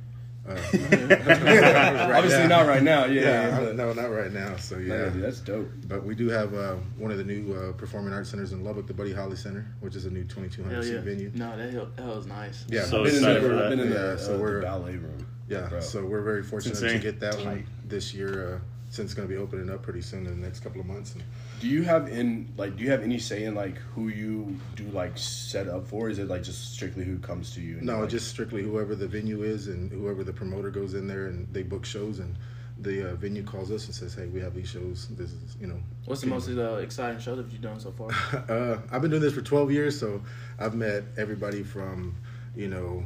Uh, Obviously not right now. Yeah, yeah, but- no, not right now. So Yeah, yeah, dude, that's dope. But we do have uh, one of the new uh, performing arts centers in Lubbock, the Buddy Holly Center, which is a new 2,200 seat yeah. venue. No, that hell, that was nice. Yeah, So I've been in, excited the, for that. been in Yeah, the, so uh, we're- the ballet room. yeah. Bro. So we're very fortunate to get that one this year, uh, since it's going to be opening up pretty soon in the next couple of months. And Do you have in like do you have any say in like who you do like set up for? Is it like just strictly who comes to you? and, no, like, just strictly whoever the venue is and whoever the promoter goes in there and they book shows and the uh, venue calls us and says, "Hey, we have these shows. This is you know." What's the most uh, exciting show that you've done so far? uh, I've been doing this for 12 years, so I've met everybody from, you know,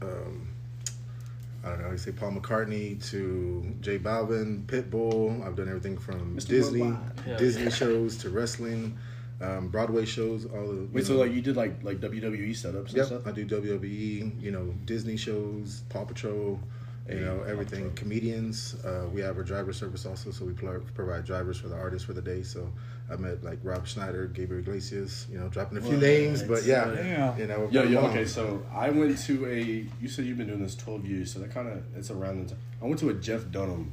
um, I don't know, you say Paul McCartney to J Balvin, Pitbull. I've done everything from Mr. Disney, Worldwide. Hell Disney shows to wrestling, um, Broadway shows. All the Wait, you so like you did like like WWE setups and Yep, stuff? I do WWE, you know, Disney shows, Paw Patrol, you know, everything. Patrol. Comedians. Uh, we have a driver service also, so we pl- provide drivers for the artists for the day. So I met like Rob Schneider, Gabriel Iglesias, you know, dropping a few What? names, but yeah, Yeah. you know. Yo, we're yo, okay, so I went to a. You said you've been doing this twelve years, so that kind of it's around the time. I went to a Jeff Dunham.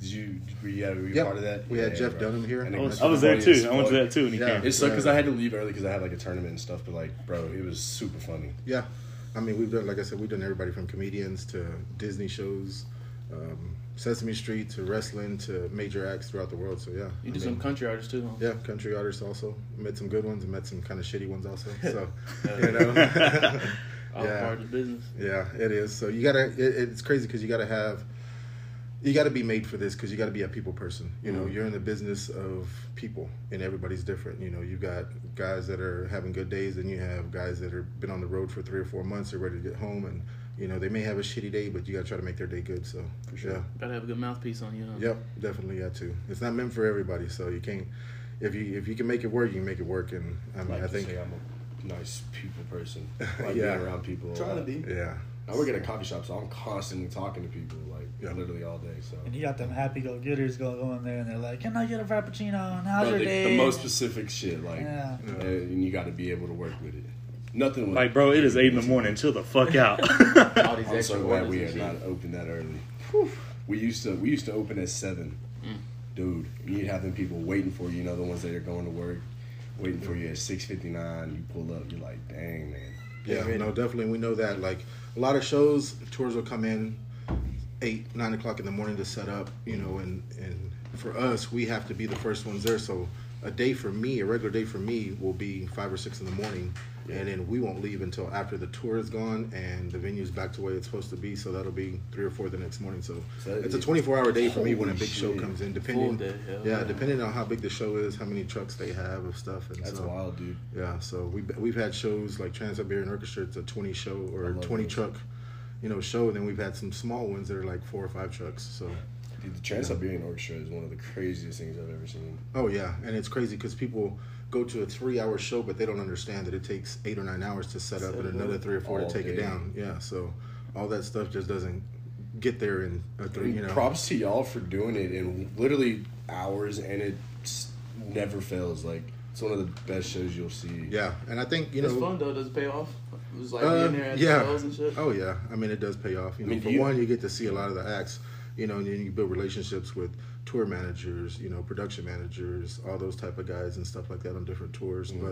Did you? Were you, were you Yep. part of that? We had Jeff bro. Dunham here. And I was- I was there too. I went to that too and he Yeah. came. It sucked because Yeah. I had to leave early because I had like a tournament and stuff. But like, bro, it was super funny. Yeah, I mean, we've done, like I said, we've done everybody from comedians to Disney shows, um, Sesame Street to wrestling to major acts throughout the world. So yeah, You I do some country artists too, huh? Yeah, country artists also. Met some good ones and met some kind of shitty ones also. So, you know. All Yeah. part of the business. yeah, it is. So you gotta. It, it's crazy because you gotta have. You got to be made for this because you got to be a people person. You know, Mhm. you're in the business of people, and everybody's different. You know, you got guys that are having good days, and you have guys that have been on the road for three or four months. They're ready to get home, and you know they may have a shitty day, but you got to try to make their day good. So, For sure. yeah, Gotta have a good mouthpiece on you, huh? Yep, definitely got to. It's not meant for everybody, so you can't. If you if you can make it work, you can make it work. And I mean, Like I to think, say I'm a nice people person. I like Yeah. being around people. Trying to be. yeah, I work at a coffee shop, so I'm constantly talking to people, like Yeah. literally all day. So And you got them happy go getters go going there, and they're like, "Can I get a frappuccino? And how's Bro, your the, day?" the most specific shit, like, Yeah. and, and you got to be able to work with it. Nothing with Like, bro, it is eight in the morning. Chill the fuck out. All these I'm so glad we are not open that early. We used to we used to open at seven, Mm. dude. You'd have them people waiting for you. You know the ones that are going to work, waiting for you at six fifty nine. You pull up, you're like, dang man. yeah, ready. no, definitely. We know that. Like a lot of shows, tours will come in eight, nine o'clock in the morning to set up. You know, and and for us, we have to be the first ones there. So a day for me, a regular day for me, will be five or six in the morning. And then we won't leave until after the tour is gone and the venue's back to where it's supposed to be. So that'll be three or four the next morning. So, So it's a 24 hour day for me when a big show comes in, depending. day, yeah, yeah. depending on how big the show is, how many trucks they have of stuff. And That's so, wild, dude. Yeah, so we we've had shows like Trans Siberian Orchestra. It's a 20 show or 20 those. truck, you know, show. And then we've had some small ones that are like four or five trucks. So, Dude, the Trans Siberian Orchestra is one of the craziest things I've ever seen. oh yeah, and it's crazy because people go to a three hour show, but they don't understand that it takes eight or nine hours to set up Set and another three or four to All take it down. Yeah, so all that stuff just doesn't get there in a I three. You know, props to y'all for doing it in literally hours, and it never fails. Like it's one of the best shows you'll see. yeah, and I think you It's know. It's fun though. Does it pay off? It was like Uh, being there at yeah. the shows and shit. Oh yeah, I mean it does pay off. You I know, mean, for you- one, you get to see a lot of the acts. You know, and then you build relationships with tour managers, you know, production managers, all those type of guys and stuff like that on different tours. Mm-hmm.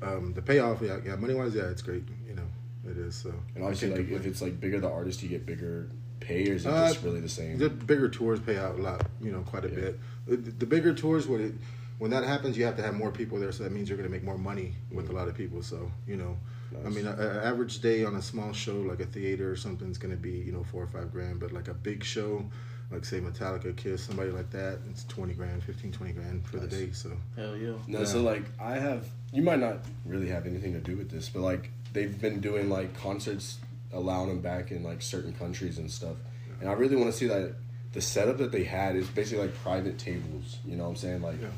But um, the payoff, yeah, yeah, money wise, yeah, it's great. You know, it is. So And obviously, I can't like if it's like bigger the artist, you get bigger pay, or is it Uh, just really the same? the bigger tours pay out a lot, you know, quite a Yeah. bit. The, the bigger tours, when it, when that happens, you have to have more people there, so that means you're going to make more money with a lot of people. So you know, I mean, an average day on a small show like a theater or something is going to be you know four or five grand, but like a big show, like say Metallica, Kiss, somebody like that, it's twenty grand, 15, 20 grand for the day. So Hell yeah. No, so like I have. You might not really have anything to do with this, but like they've been doing like concerts, allowing them back in like certain countries and stuff. And I really want to see that the setup that they had is basically like private tables. You know what I'm saying? Like, Yeah.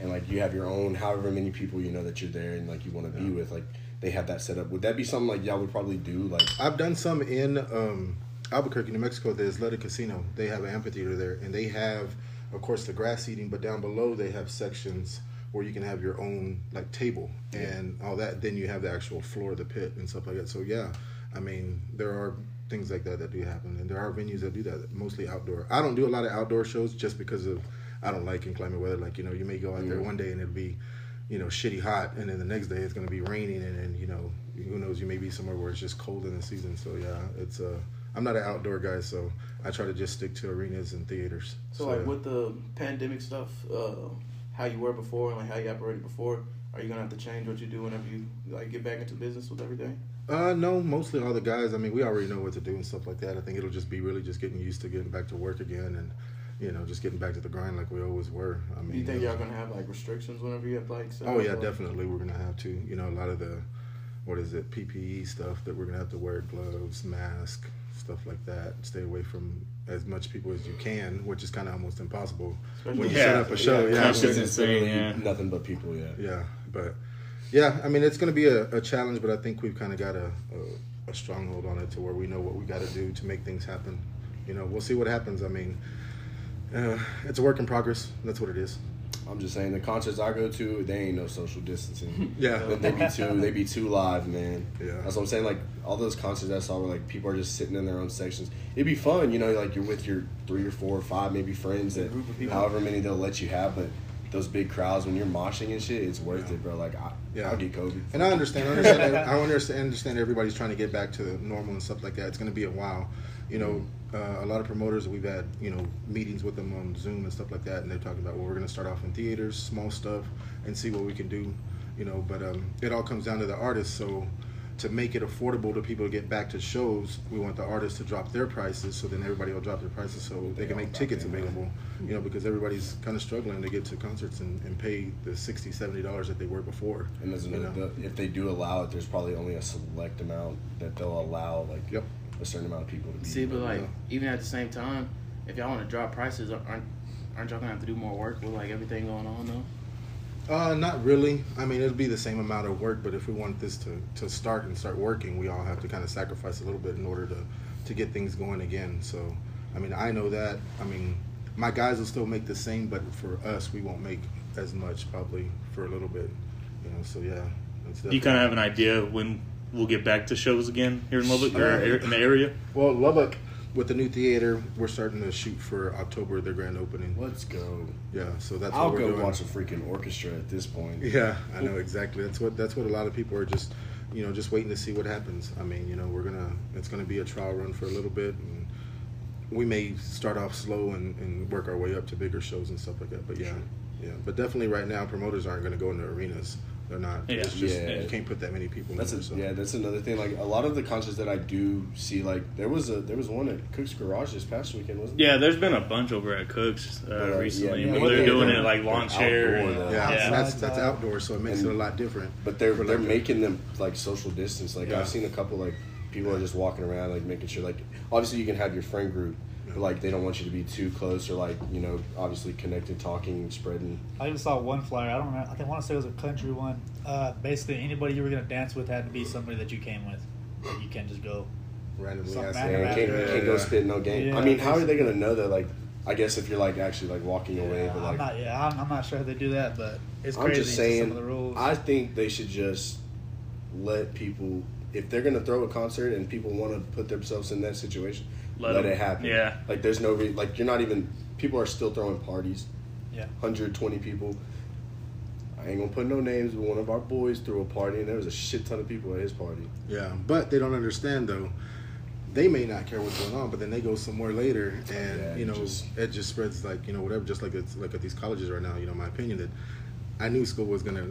and like you have your own however many people you know that you're there and like you want to be with. Like they have that set up. Would that be something like y'all would probably do? Like, I've done some in um, Albuquerque, New Mexico. The Isleta Casino. They have an amphitheater there, and they have, of course, the grass seating. But down below, they have sections where you can have your own like table and all that. Then you have the actual floor, of the pit, and stuff like that. So yeah, I mean, there are things like that that do happen, and there are venues that do that. Mostly outdoor. I don't do a lot of outdoor shows just because of I don't like inclement weather. Like you know, you may go out there Mhm. one day and it'll be you know, shitty hot, and then the next day it's going to be raining, and then you know, who knows, you may be somewhere where it's just cold in the season. So yeah, it's uh, I'm not an outdoor guy, so I try to just stick to arenas and theaters. So like with the pandemic stuff, uh, how you were before and like how you operated before, are you gonna have to change what you do whenever you like get back into business with everything? Uh, no, mostly all the guys. I mean, we already know what to do and stuff like that. I think it'll just be really just getting used to getting back to work again, and you know, just getting back to the grind like we always were. I mean, you think y'all gonna have like restrictions whenever you have like? set Oh yeah, or- definitely. We're gonna have to. You know, a lot of the what is it PPE stuff that we're gonna have to wear gloves, mask, stuff like that. Stay away from as much people as you can, which is kind of almost impossible when you Yeah. set up a show. Yeah, Concerts when- is insane, yeah. Nothing but people, yeah. yeah, but yeah, I mean it's going to be a, a challenge, but I think we've kind of got a, a a stronghold on it to where we know what we got to do to make things happen. You know, we'll see what happens. I mean, uh, it's a work in progress. That's what it is. I'm just saying the concerts I go to, they ain't no social distancing. Yeah. they be too they be too live, man. Yeah. That's what I'm saying. Like all those concerts I saw where like people are just sitting in their own sections. It'd be fun, you know, like you're with your three or four or five maybe friends that group of people. however many they'll let you have, but those big crowds when you're moshing and shit, it's worth it, bro. Like I, Yeah. I'll get COVID. And I understand. I understand. I understand. understand everybody's trying to get back to normal and stuff like that. It's going to be a while. You know, uh, a lot of promoters we've had you know meetings with them on Zoom and stuff like that, and they're talking about well, we're going to start off in theaters, small stuff, and see what we can do. You know, but um, it all comes down to the artist. So to make it affordable to people to get back to shows, we want the artists to drop their prices, so then everybody will drop their prices, so they can make tickets available. You know, because everybody's kind of struggling to get to concerts and, and pay the 60 70 dollars that they were before. And there's you know? the, if they do allow it, there's probably only a select amount that they'll allow, like Yep. A certain amount of people to be. See, but like Yeah. even at the same time, if y'all want to drop prices, aren't aren't y'all gonna have to do more work with like everything going on though? Uh, not really. I mean, it'll be the same amount of work, but if we want this to, to start and start working, we all have to kind of sacrifice a little bit in order to, to get things going again. So, I mean, I know that. I mean, my guys will still make the same, but for us, we won't make as much probably for a little bit. You know, so yeah. It's Do you kind of have an idea when we'll get back to shows again here in Lubbock or in the area? Well, Lubbock, with the new theater, we're starting to shoot for October, their grand opening. Let's go. Yeah, so that's I'll what we're go doing. watch a freaking orchestra at this point. Yeah, I know exactly. That's what that's what a lot of people are just, you know, just waiting to see what happens. I mean, you know, we're gonna it's gonna be a trial run for a little bit, and we may start off slow and, and work our way up to bigger shows and stuff like that. But yeah, yeah. But definitely right now, promoters aren't gonna go into arenas. They're not. Yeah. It's just Yeah. you can't put that many people. That's in a, so. yeah, that's another thing. Like a lot of the concerts that I do see, like there was a there was one at Cook's Garage this past weekend, wasn't? Yeah, there's been a bunch over at Cook's uh, But, uh, recently. yeah, but they're they- doing they're- it like lawn chair. outdoor, and- though. Yeah, yeah. that's that's outdoor, so it makes And- it a lot different. But they're they're like- making them like social distance. Like Yeah. I've seen a couple like people are just walking around like making sure like obviously you can have your friend group, but like they don't want you to be too close or like you know obviously connected, talking, spreading. I even saw one flyer. I don't remember. I think I want to say it was a country one. Uh, basically, anybody you were gonna dance with had to be somebody that you came with. Like, you can't just go. randomly. Some ask random And them. can't, can't yeah, go yeah. spit no game. Yeah, I mean, how are they gonna know that? Like, I guess if you're like actually like walking away, but I'm like not. Yeah, I'm, I'm not sure how they do that, but it's I'm just saying, some of the rules. I think they should just let people, if they're going to throw a concert and people want to put themselves in that situation, Let let, it happen. yeah. Like, there's no, re- like, you're not even, people are still throwing parties, yeah. 120 people. I ain't gonna put no names, but one of our boys threw a party and there was a shit ton of people at his party. Yeah, but they don't understand though. They may not care what's going on, but then they go somewhere later, and Yeah, you know, just- it just spreads like you know whatever. Just like it's like at these colleges right now. You know, my opinion that I knew school was gonna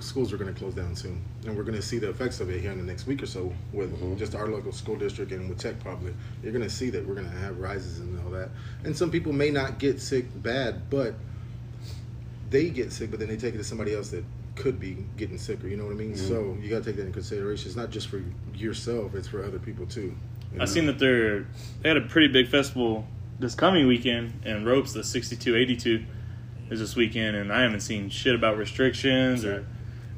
schools were gonna close down soon, and we're gonna see the effects of it here in the next week or so with Mhm. just our local school district and with Tech probably. You're gonna see that we're gonna have rises and all that, and some people may not get sick bad, but they get sick, but then they take it to somebody else that could be getting sicker. You know what I mean? Mhm. So you got to take that in consideration. It's not just for yourself; it's for other people too. you know? I seen that they're they had a pretty big festival this coming weekend, and Ropes, the 6282, is this weekend, and I haven't seen shit about restrictions or.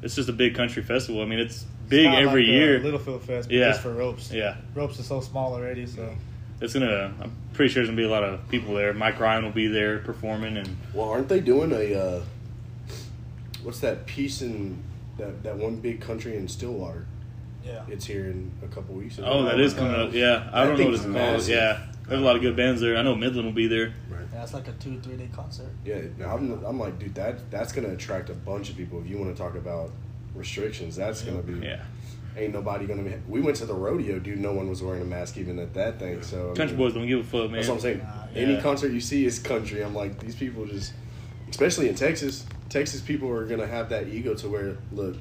It's just a big country festival. I mean, it's big It's not every like, year. Littlefield Fest, but Yeah. just for ropes. yeah, Ropes is so small already, so it's gonna. I'm pretty sure there's gonna be a lot of people there. Mike Ryan will be there performing, and Well, aren't they doing a, uh, what's that piece in that, that one big country in Stillwater? yeah. It's here in a couple weeks. oh, that is coming up. Yeah, I That don't know what thing's it's called. Yeah, there's a lot of good bands there. I know Midland will be there. Yeah, it's like a two three day concert. Yeah, I'm, I'm like, dude, that that's gonna attract a bunch of people. If you want to talk about restrictions, that's gonna be. Yeah, Ain't nobody gonna. Be, we went to the rodeo, dude. No one was wearing a mask even at that thing. So I country mean, boys don't give a fuck, man. That's what I'm saying. Nah, Any concert you see is country. I'm like, these people just, especially in Texas. Texas people are gonna have that ego to where, look,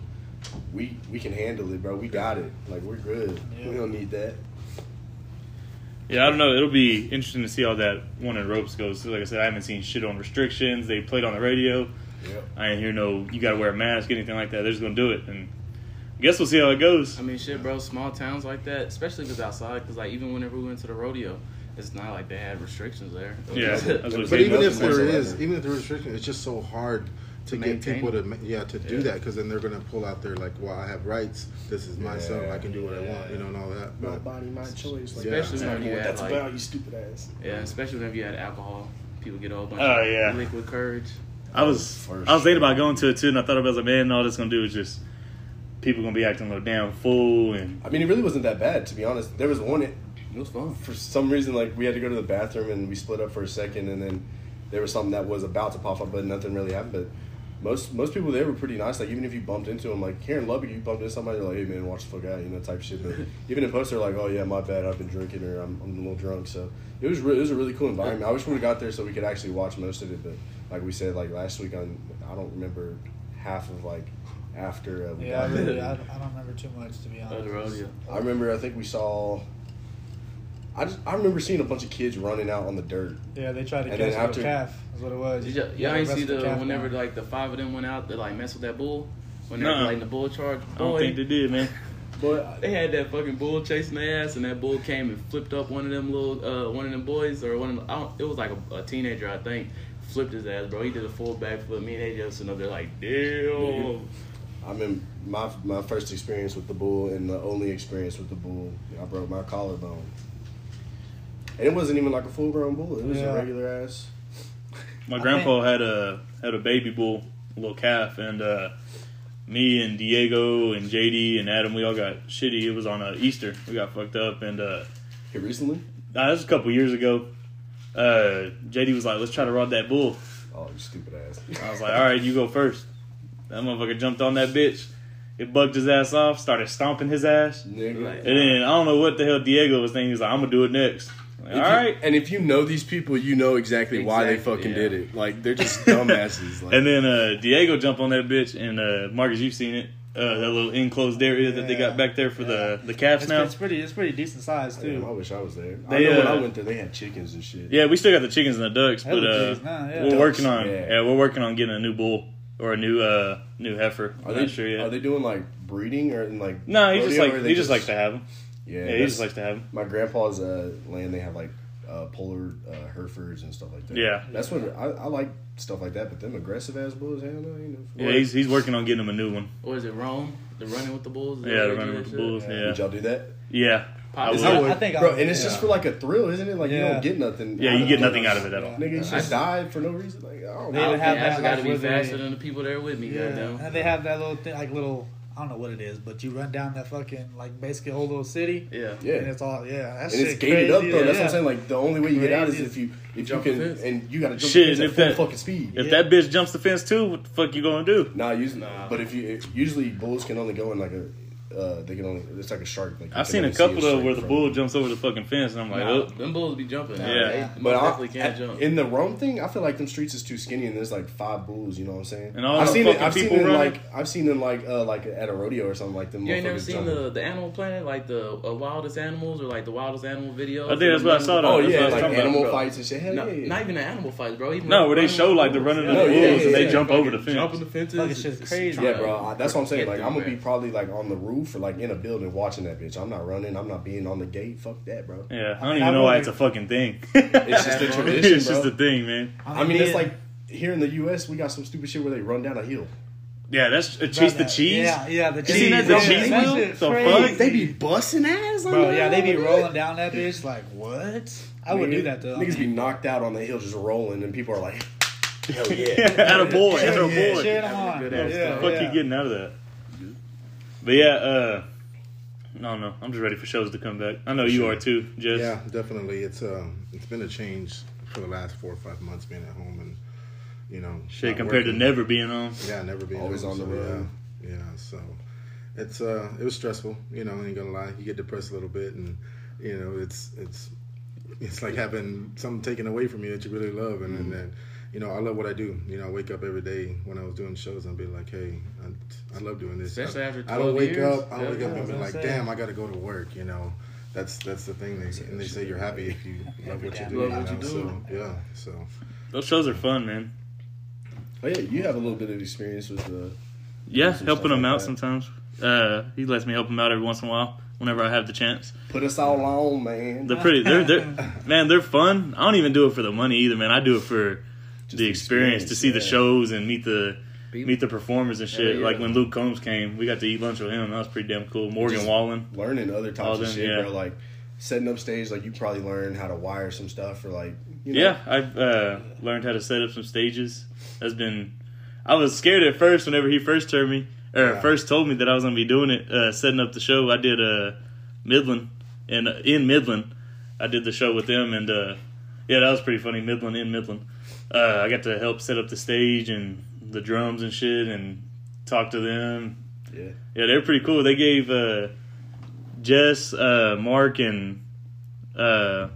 we we can handle it, bro. We got it. Like we're good. Yeah. We don't need that. Yeah, I don't know. It'll be interesting to see how that one in ropes goes. Like I said, I haven't seen shit on restrictions. They played on the radio. Yep. I didn't hear no. You got to wear a mask, anything like that. They're just gonna do it, and I guess we'll see how it goes. I mean, shit, bro. Small towns like that, especially if it's outside, because like even whenever we went to the rodeo, it's not like they had restrictions there. Yeah, that's what I'm But even if nothing there whatsoever. is, even if there is restriction, it's just so hard to, To get people it. to yeah to do Yeah. that because then they're gonna pull out their like, well, I have rights. This is my Yeah. I can do what I want, you know, and all that. My But body, my choice. Like, Yeah. Especially that's when you what had, that's like- about, you stupid ass. Yeah, especially whenever you had alcohol, people get a whole bunch Oh, of yeah. liquid courage. I was For I was thinking about going to it too, and I thought about it, I was like, man, all this gonna do is just people gonna be acting a little damn fool, and I mean, it really wasn't that bad, to be honest. There was one, It was fun. for some reason, like, we had to go to the bathroom and we split up for a second, and then there was something that was about to pop up, but nothing really happened. But most most people there were pretty nice. Like, even if you bumped into them, like, here in Lubbock, you bumped into somebody, they're like, hey, man, watch the fuck out, you know, type shit. But even in post, they're like, oh, yeah, my bad, I've been drinking, or I'm, I'm a little drunk. So it was, re- it was a really cool environment. I wish we would have got there so we could actually watch most of it, but like we said, like, last week, on, I don't remember half of, like, after uh, we Yeah, I got there. really, I, I don't remember too much to be honest. The rodeo. I remember. I think we saw. I just I remember seeing a bunch of kids running out on the dirt. Yeah, they tried to And catch then a after- calf. That's what it was. Did y'all, Yeah, y'all ain't see wrestled the whenever down. like the five of them went out to like mess with that bull when they were like in the bull charge. I don't think they did, man. But they had that fucking bull chasing their ass, and that bull came and flipped up one of them little uh, one of them boys or one of the, I don't, it was like a, a teenager I think flipped his ass, bro. He did a full backflip. Me and AJ was sitting up there like, damn. I remember my my first experience with the bull and the only experience with the bull. I broke my collarbone, and it wasn't even like a full grown bull. It was Yeah. a regular ass. My I grandpa had a had a baby bull, a little calf, and uh, me and Diego and JD and Adam, we all got shitty. It was on uh, Easter. We got fucked up, and uh, Here recently. nah, this was a couple years ago. Uh, JD was like, "Let's try to rob that bull." Oh, you stupid ass. I was like, "All right, you go first. That motherfucker jumped on that bitch. It bugged his ass off, started stomping his ass, Nigga. and then I don't know what the hell Diego was thinking. He was like, "I'm gonna do it next." Like, If all you- right. And if you know these people, you know exactly, why they fucking yeah. did it. Like they're just dumbasses. Like, And then uh, Diego jumped on that bitch, and uh, Marcus, you've seen it. Uh, that little enclosed area that they got back there for the the calves It's, now. it's pretty. It's pretty decent size too. Damn, I wish I was there. They, I know when uh, I went there, they had chickens and shit. Yeah, we still got the chickens and the ducks, Hella but uh, chickens now, yeah. we're Ducks, working on yeah. yeah. we're working on getting a new bull or a new uh new heifer. Are I'm they not sure yet. Are they doing like breeding or in like? no, he just like or he they just, likes to have them. Yeah, Yeah, he that's- just likes to have them. My grandpa's uh, land, they have like uh, polled uh, Herefords and stuff like that. Yeah. that's what I, I like stuff like that. But them aggressive ass bulls, hell no, you know. Yeah, he's he's working on getting him a new one. Or is it Rome? The running with the bulls? Yeah, what the running with the that shit? bulls. Would Yeah, y'all do that, yeah. I Is would. I think I bro? would, And it's just for like a thrill, isn't it? Like you don't get nothing. Yeah, out you of get it. nothing out of it at all. Nigga, you just died for no reason. Like, They I even would have think that, got to be faster than the people there with me. Yeah, Goddamn. and they have that little thing, like little. I don't know what it is, but you run down that fucking like basically whole little city. Yeah. yeah. And it's all yeah. That's and it's gated up though. That's what I'm saying. Like the only way you get out is if you if Jump you can fence. and you got to jump Shit, the fence at if full that- fucking speed. If Yeah. that bitch jumps the fence too, what the fuck you gonna do? Nah, usually, Nah. but if you it, usually bulls can only go in like a uh, they can only it's like a shark. Like I've seen a couple though straight where the from- bull jumps over the fucking fence, and I'm like, Nah, oh, them bulls be jumping. Yeah. They But most I, definitely can't at- jump. in the Rome thing, I feel like them streets is too skinny, and there's like five bulls. You know what I'm saying? And all I've the seen it. fucking I've seen people it running. like I've seen them like uh like at a rodeo or something like them. You ain't never seen jumping. the, the Animal Planet, like the uh, wildest animals or like the wildest animal videos? I think that's what I saw, though. Oh yeah, what I was like animal fights and shit. Hell No, yeah. not even the animal fights, bro. No, where they show like the running of the bulls and they jump over the fence, Jumping the fences. Fucking shit's It's crazy. Yeah, bro. That's what I'm saying. Like, I'm gonna be probably like on the roof or like in a building watching that bitch. I'm not running. I'm not being on the gate. Fuck that, bro. Yeah, I I don't mean, even I know why it's a fucking thing. It's just a tradition, it's just bro. a thing, man. I mean, it's like here in the U.S. we got some stupid shit where they run down a hill. Yeah, that's uh, chase the cheese. Yeah, yeah, the You cheese. seen that the cheese that wheel? shit's The fuck? they be busting ass, on Bro, that yeah, they be rolling down that bitch like what? I would Nigga- do that though. I Niggas be knocked out on the hill just rolling, and people are like, "Hell yeah!" At a boy, at a boy. cheering them on. Good Yeah, ass What yeah, the fuck yeah. you getting out of that? But yeah, uh, no, no, I'm just ready for shows to come back. I know you Sure. are too, Jess. Yeah, definitely. It's um, it's been a change for the last four or five months being at home and you know Shit, not compared to never being on. Yeah, never being Always home, on the so, road. Yeah, yeah. So it's uh, it was stressful. You know, I ain't gonna lie. You get depressed a little bit, and you know, it's it's it's like having something taken away from you that you really love, and, and then. You know, I love what I do. You know, I wake up every day when I was doing shows and be like, "Hey, I, I love doing this." Especially I, after I don't wake years. up. I don't Yeah, wake up I and be like, say. "Damn, I got to go to work." You know, that's that's the thing. They and they say you're happy if you love what you do. Love what you do. So yeah, so Those shows are fun, man. Oh yeah, you have a little bit of experience with the Yeah, helping stuff them like out that. sometimes. Uh, he lets me help him out every once in a while whenever I have the chance. Put us all on, man. They're pretty. They're they're man. They're fun. I don't even do it for the money either, man. I do it for Just the experience, to see the shows and meet the People. meet the performers and shit. Yeah. Like when Luke Combs came, we got to eat lunch with him. That was pretty damn cool. Morgan Just- Wallen. learning other types them, of shit, yeah. bro. Like setting up stage, like you probably learn how to wire some stuff or like you know, Yeah, I've uh, learned how to set up some stages. That's been. I was scared at first whenever he first turned me or Yeah. first told me that I was gonna be doing it, uh, setting up the show. I did uh, Midland and uh, in Midland, I did the show with them, and uh, yeah, that was pretty funny. Midland in Midland, uh, I got to help set up the stage and the drums and shit, and talk to them. Yeah. Yeah, they're pretty cool. They gave uh, Jess, uh, Mark, and uh,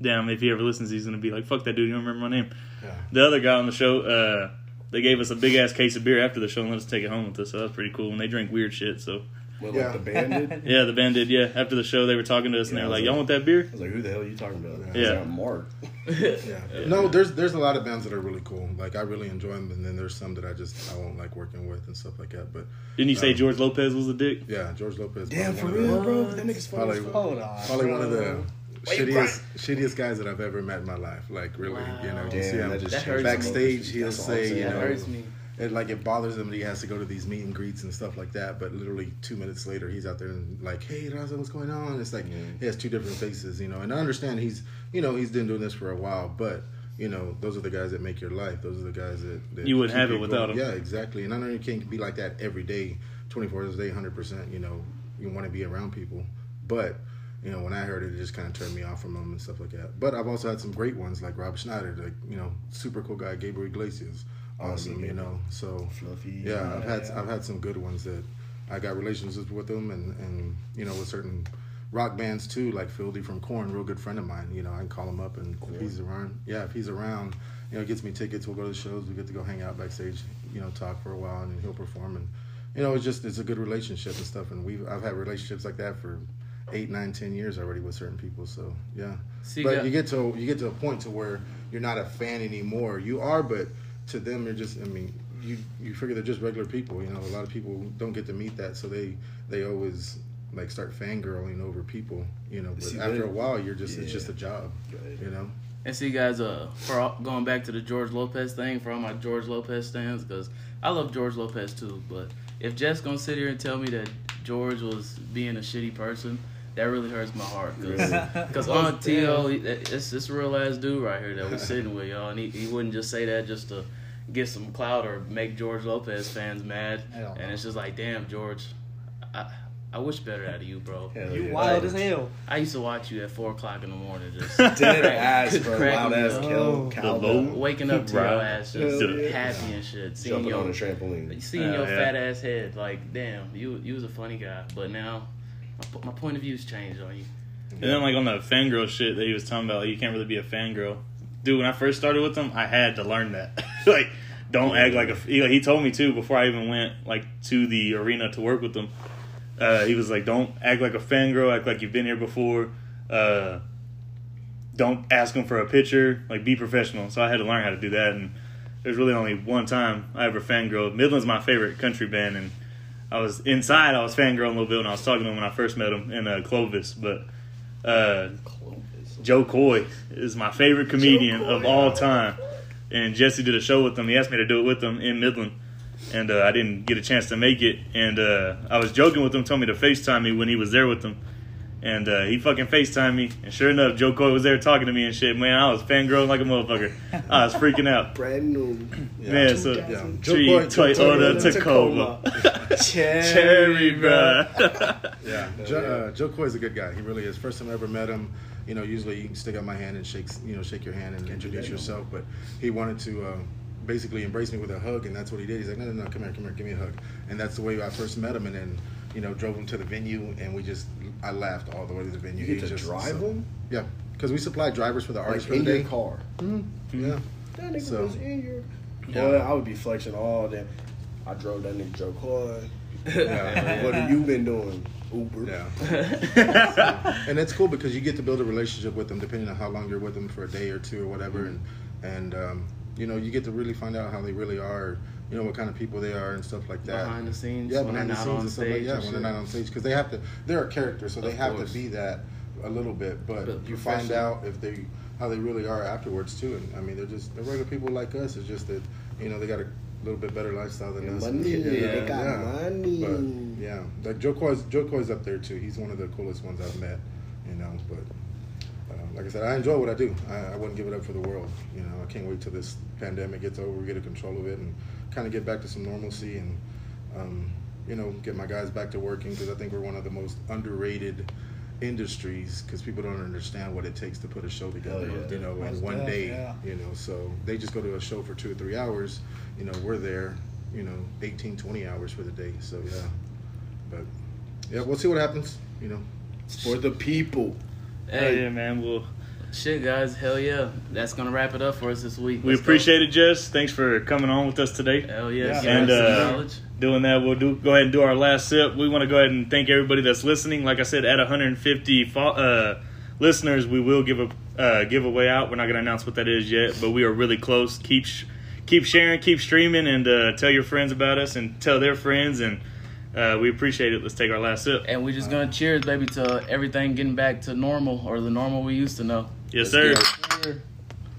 damn, if he ever listens, he's gonna be like, "Fuck that dude, you don't remember my name." Yeah. The other guy on the show, uh, they gave us a big ass case of beer after the show and let us take it home with us. So that was pretty cool. And they drink weird shit. So What, Yeah. like the band did. yeah, the band did. Yeah, after the show, they were talking to us and they Yeah, were like, "Y'all like- want that beer?" I was like, who the hell are you talking about? Yeah. Yeah, Mark. Yeah. No, there's there's a lot of bands that are really cool. Like I really enjoy them, and then there's some that I just I won't like working with and stuff like that. But Didn't you say Um, George Lopez was a dick? yeah, George Lopez. Damn, for probably one real, of the- bro. That nigga's funny. Probably- Hold on. Probably one of the Why you shittiest shittiest guys that I've ever met in my life. Like really, you know, you Damn, see him that just That changed hurts my me. backstage. He'll That's say, saying. you know, hurts me. It like it bothers him that he has to go to these meet and greets and stuff like that. But literally two minutes later, he's out there and like, "Hey, Raza, what's going on?" It's like he has two different faces, you know. And I understand he's, you know, he's been doing this for a while, but you know, those are the guys that make your life. Those are the guys that, that You wouldn't have it without going. them. Yeah, exactly. And I know you can't be like that every day, twenty four hours a day, hundred percent. You know, you want to be around people, but. You know, when I heard it, it just kind of turned me off from them and stuff like that. But I've also had some great ones like Rob Schneider, like you know, super cool guy, Gabriel Iglesias, awesome. You know, so Fluffy. yeah, I've had yeah. I've had some good ones that I got relationships with them, and and you know with certain rock bands too, like Fieldy from Korn, real good friend of mine. You know, I can call him up, and if he's around, yeah, if he's around, you know, gets me tickets. We'll go to the shows. We get to go hang out backstage. You know, talk for a while, and he'll perform, and you know, it's just it's a good relationship and stuff. And we've I've had relationships like that for eight, nine, ten years already with certain people. So yeah, See, but got- you get to you get to a point to where you're not a fan anymore. You are, but to them, you're just. I mean, you you figure they're just regular people. You know, a lot of people don't get to meet that, so they they always like start fangirling over people. You know, but See, after they- a while, you're just it's just a job. You know. And see, guys, uh, for all, going back to the George Lopez thing, for all my George Lopez stands, because I love George Lopez too. But if Jeff's gonna sit here and tell me that George was being a shitty person, that really hurts my heart. Because on T.O., he- it's this real ass dude right here that we're sitting with, y'all. And he, he wouldn't just say that just to get some clout or make George Lopez fans mad. Hell no. And it's just like, damn, George, I, I wish better out of you, bro. Hell You yeah. wild as hell. I used to watch you at 4 o'clock in the morning just Dead ass, bro. Crack Loud ass up. kill. Oh. Waking up to your ass just yeah. happy and shit. Seeing Jumping your, on a trampoline. seeing Oh, your yeah. fat ass head, like damn, you you was a funny guy, but now my, my point of view's changed on you. And then like on the fangirl shit that he was talking about, like, you can't really be a fangirl. Dude, when I first started with him, I had to learn that. like, don't act like a. He, he told me too before I even went like to the arena to work with them. Uh, he was like, "Don't act like a fangirl. Act like you've been here before. Uh, don't ask him for a picture. Like, be professional." So I had to learn how to do that. And there's really only one time I ever fangirled. Midland's my favorite country band, and I was inside. I was fangirling a little bit when I was talking to him when I first met him in uh, Clovis, but. Uh, Jo Koy is my favorite comedian of all time. And Jesse did a show with him. He asked me to do it with him in Midland. And uh, I didn't get a chance to make it. And uh, I was joking with him, told me to FaceTime me when he was there with them. And uh, he fucking FaceTimed me. And sure enough, Jo Koy was there talking to me and shit. Man, I was fangirling like a motherfucker. I was freaking out. Brand new. Man, so Yeah. Tree, Jo Koy- Toyota, Toyota, Tacoma. Cherry, Cherry, bro. Yeah, Joe, uh, Jo Koy is a good guy. He really is. First time I ever met him, you know, usually you can stick out my hand and shake, you know, shake your hand and introduce yourself. But he wanted to uh, basically embrace me with a hug, and that's what he did. He's like, no, no, no, come here, come here, give me a hug. And that's the way I first met him. And then, you know, drove him to the venue, and we just, I laughed all the way to the venue. You get He to just- drive so- him? Yeah, because we supply drivers for the Like artists for in the your day. car. Mm-hmm. Mm-hmm. Yeah, That nigga So- was in your. Yeah. Boy, I would be flexing all day. I drove that nigga Jo Koy. yeah, what have you been doing? Uber. yeah. and it's cool because you get to build a relationship with them depending on how long you're with them for a day or two or whatever mm-hmm. and and um, you know you get to really find out how they really are you know what kind of people they are and stuff like that. Behind the scenes, yeah, behind the scenes and stuff like yeah, when they're not on stage because they have to. They're a character, so they have course. to be that a little bit. But, But you find out if they how they really are afterwards too. And I mean, they're just they're regular people like us. It's just that you know they got a little bit better lifestyle than us. Money, Yeah, they got yeah. money. But yeah, like Jo Koy's Jo Koy's up there too. He's one of the coolest ones I've met. You know, but uh, like I said, I enjoy what I do. I, I wouldn't give it up for the world. You know, I can't wait till this pandemic gets over, we get a control of it, and kind of get back to some normalcy and um, you know get my guys back to working because I think we're one of the most underrated industries because people don't understand what it takes to put a show together. Yeah. You know, in one def, day. yeah. You know, so they just go to a show for two or three hours. You know, we're there. You know, 18, 20 hours for the day. So yeah, but yeah, we'll see what happens. You know. For the people. Hell Hey, yeah, man. Well, shit, guys, hell yeah. That's gonna wrap it up for us this week. we Let's go. appreciate it, Jess. Thanks for coming on with us today. Hell yeah, Yeah. And, uh. Doing that, we'll do go ahead and do our last sip. We want to go ahead and thank everybody that's listening. Like I said, at 150 fo- uh, listeners, we will give a uh, giveaway out. We're not going to announce what that is yet, but we are really close. Keep sh- keep sharing, keep streaming, and uh, tell your friends about us and tell their friends. And uh, we appreciate it. Let's take our last sip. And we're just gonna cheers, baby, to everything getting back to normal or the normal we used to know. Yes, sir.